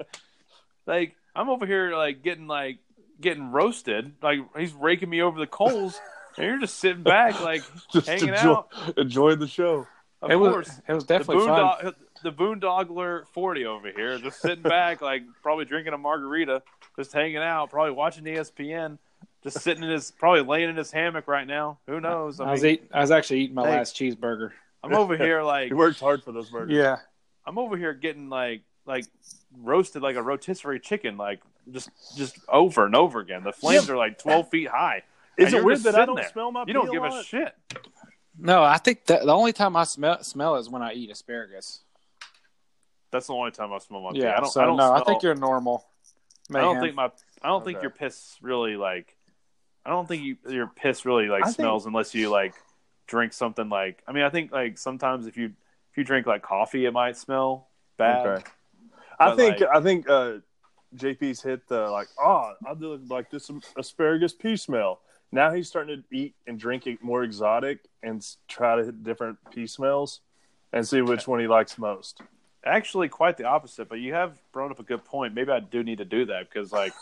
B: like I'm over here like getting like getting roasted. Like he's raking me over the coals, and you're just sitting back like
D: Just
B: hanging
D: enjoy,
B: out.
D: enjoying the show.
B: Of
C: it was it was
B: the
C: definitely fun.
B: boondog- the boondogler 40 over here just sitting back like probably drinking a margarita just hanging out probably watching espn just sitting in his probably laying in his hammock right now who knows i,
C: I was
B: mean
C: eat, I was actually eating my
B: Hey.
C: last cheeseburger.
B: i'm over here like
D: He worked hard for those burgers.
C: Yeah,
B: i'm over here getting like like roasted like a rotisserie chicken like just just over and over again the flames are like 12 feet high
D: Is it
B: you're
D: weird that I don't
B: there.
D: smell my?
B: you don't give a
D: lot?
B: shit
C: no, I think that the only time I smell smell is when I eat asparagus.
B: that's the only time i smell my pee.
C: Yeah,
B: i don't
C: so
B: i don't
C: no, I think you're normal.
B: I don't think my I don't think
D: Okay.
B: your piss really like I don't think you, your piss really like
D: I think-
B: smells unless you like drink something like I mean I think like sometimes if you if you drink like coffee it might smell bad.
D: Okay. I think
B: like-
D: I think uh, JP's hit the like oh I do like this asparagus pee smell. Now he's starting to eat and drink it more exotic and try to hit different pee smells and see which one he likes most.
B: Actually quite the opposite, but you have brought up a good point. Maybe I do need to do that because like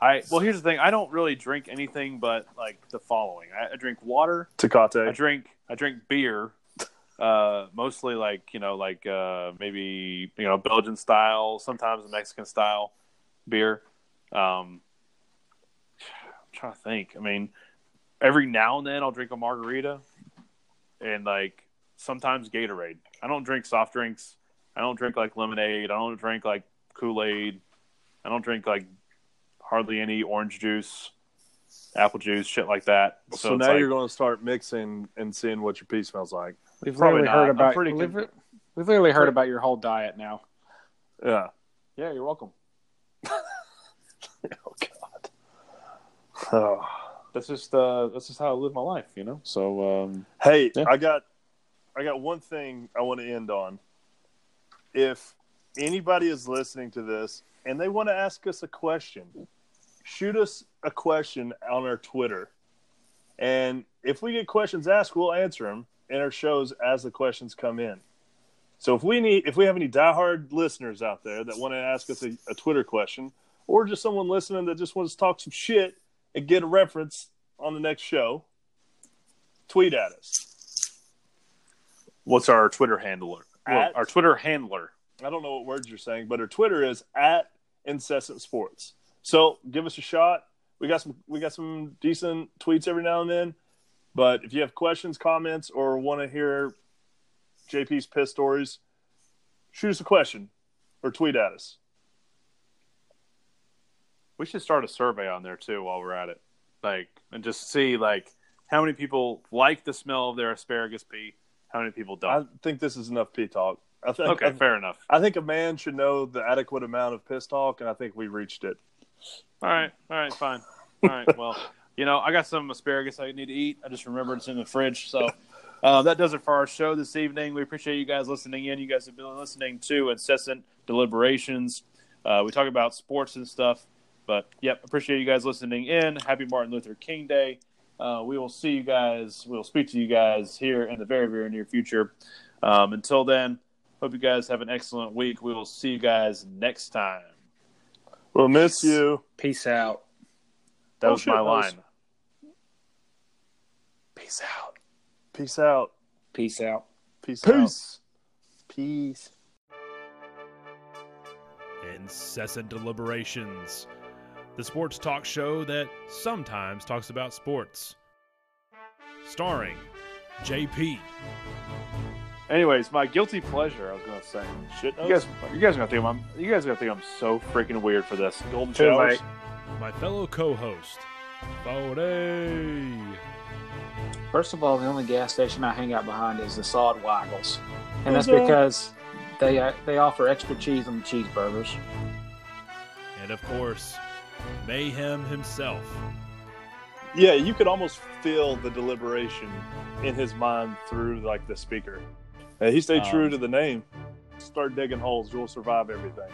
B: I well here's the thing, I don't really drink anything but like the following. I, I drink water,
D: Tecate.
B: I drink I drink beer, uh, mostly like you know like uh, maybe you know Belgian style, sometimes Mexican style beer. Um, I'm trying to think. I mean, every now and then I'll drink a margarita, and like sometimes Gatorade. I don't drink soft drinks. I don't drink like lemonade. I don't drink like Kool Aid. I don't drink like hardly any orange juice, apple juice, shit like that.
D: So,
B: So,
D: now
B: like,
D: you're going to start mixing and seeing what your pee smells like.
C: We've
B: Probably
C: literally
B: not.
C: heard about we've,
B: con-
C: we've literally heard about your whole diet now.
D: Yeah.
B: yeah, you're welcome.
D: Oh God. Oh.
B: That's just uh, that's just how I live my life, you know. So um,
D: Hey,
B: Yeah.
D: I got I got one thing I want to end on. If anybody is listening to this and they want to ask us a question, shoot us a question on our Twitter. And if we get questions asked, we'll answer them in our shows as the questions come in. So if we need if we have any diehard listeners out there that want to ask us a, a Twitter question, or just someone listening that just wants to talk some shit and get a reference on the next show, tweet at us.
B: what's our Twitter handler? Well,
D: At-
B: our Twitter handler.
D: I don't know what words you're saying, but our Twitter is at incessant sports. So give us a shot. We got some we got some decent tweets every now and then. But if you have questions, comments, or want to hear JP's piss stories, shoot us a question or tweet at us.
B: We should start a survey on there too while we're at it, like, and just see like how many people like the smell of their asparagus pee, how many people don't.
D: I think this is enough pee talk. I think
B: okay,
D: I,
B: fair enough.
D: I think a man should know the adequate amount of piss talk, and I think we reached it.
B: All right, all right, fine. All right, well, you know, I got some asparagus I need to eat. I just remembered it's in the fridge. So uh, that does it for our show this evening. We appreciate you guys listening in. You guys have been listening to Incessant Deliberations. Uh, we talk about sports and stuff. But, yep, appreciate you guys listening in. Happy Martin Luther King Day. Uh, we will see you guys. We will speak to you guys here in the very, very near future. Um, until then, hope you guys have an excellent week. We will see you guys next time.
D: We'll miss you.
C: Peace out.
B: That
D: Oh,
B: was
D: shit,
B: my
D: that was-
B: line. Peace out.
D: Peace out.
C: Peace out.
D: Peace. out.
B: Peace.
D: Peace.
A: Incessant Deliberations, the sports talk show that sometimes talks about sports. Starring JP,
B: Anyways, my guilty pleasure. I was gonna say.
D: Shit
B: You guys, you guys are gonna think I'm. You guys are gonna think I'm so freaking weird for this.
D: Golden
C: Too
D: showers.
C: Late.
A: my fellow co host, Fode.
C: First of all, the only gas station I hang out behind is the Sod Waggles, and that's because they uh, they offer extra cheese on the cheeseburgers.
A: And of course, Mayhem himself,
D: Yeah, you could almost feel the deliberation in his mind through like the speaker. Uh, he stayed true
B: Um,
D: to the name. Start digging holes, you'll survive everything.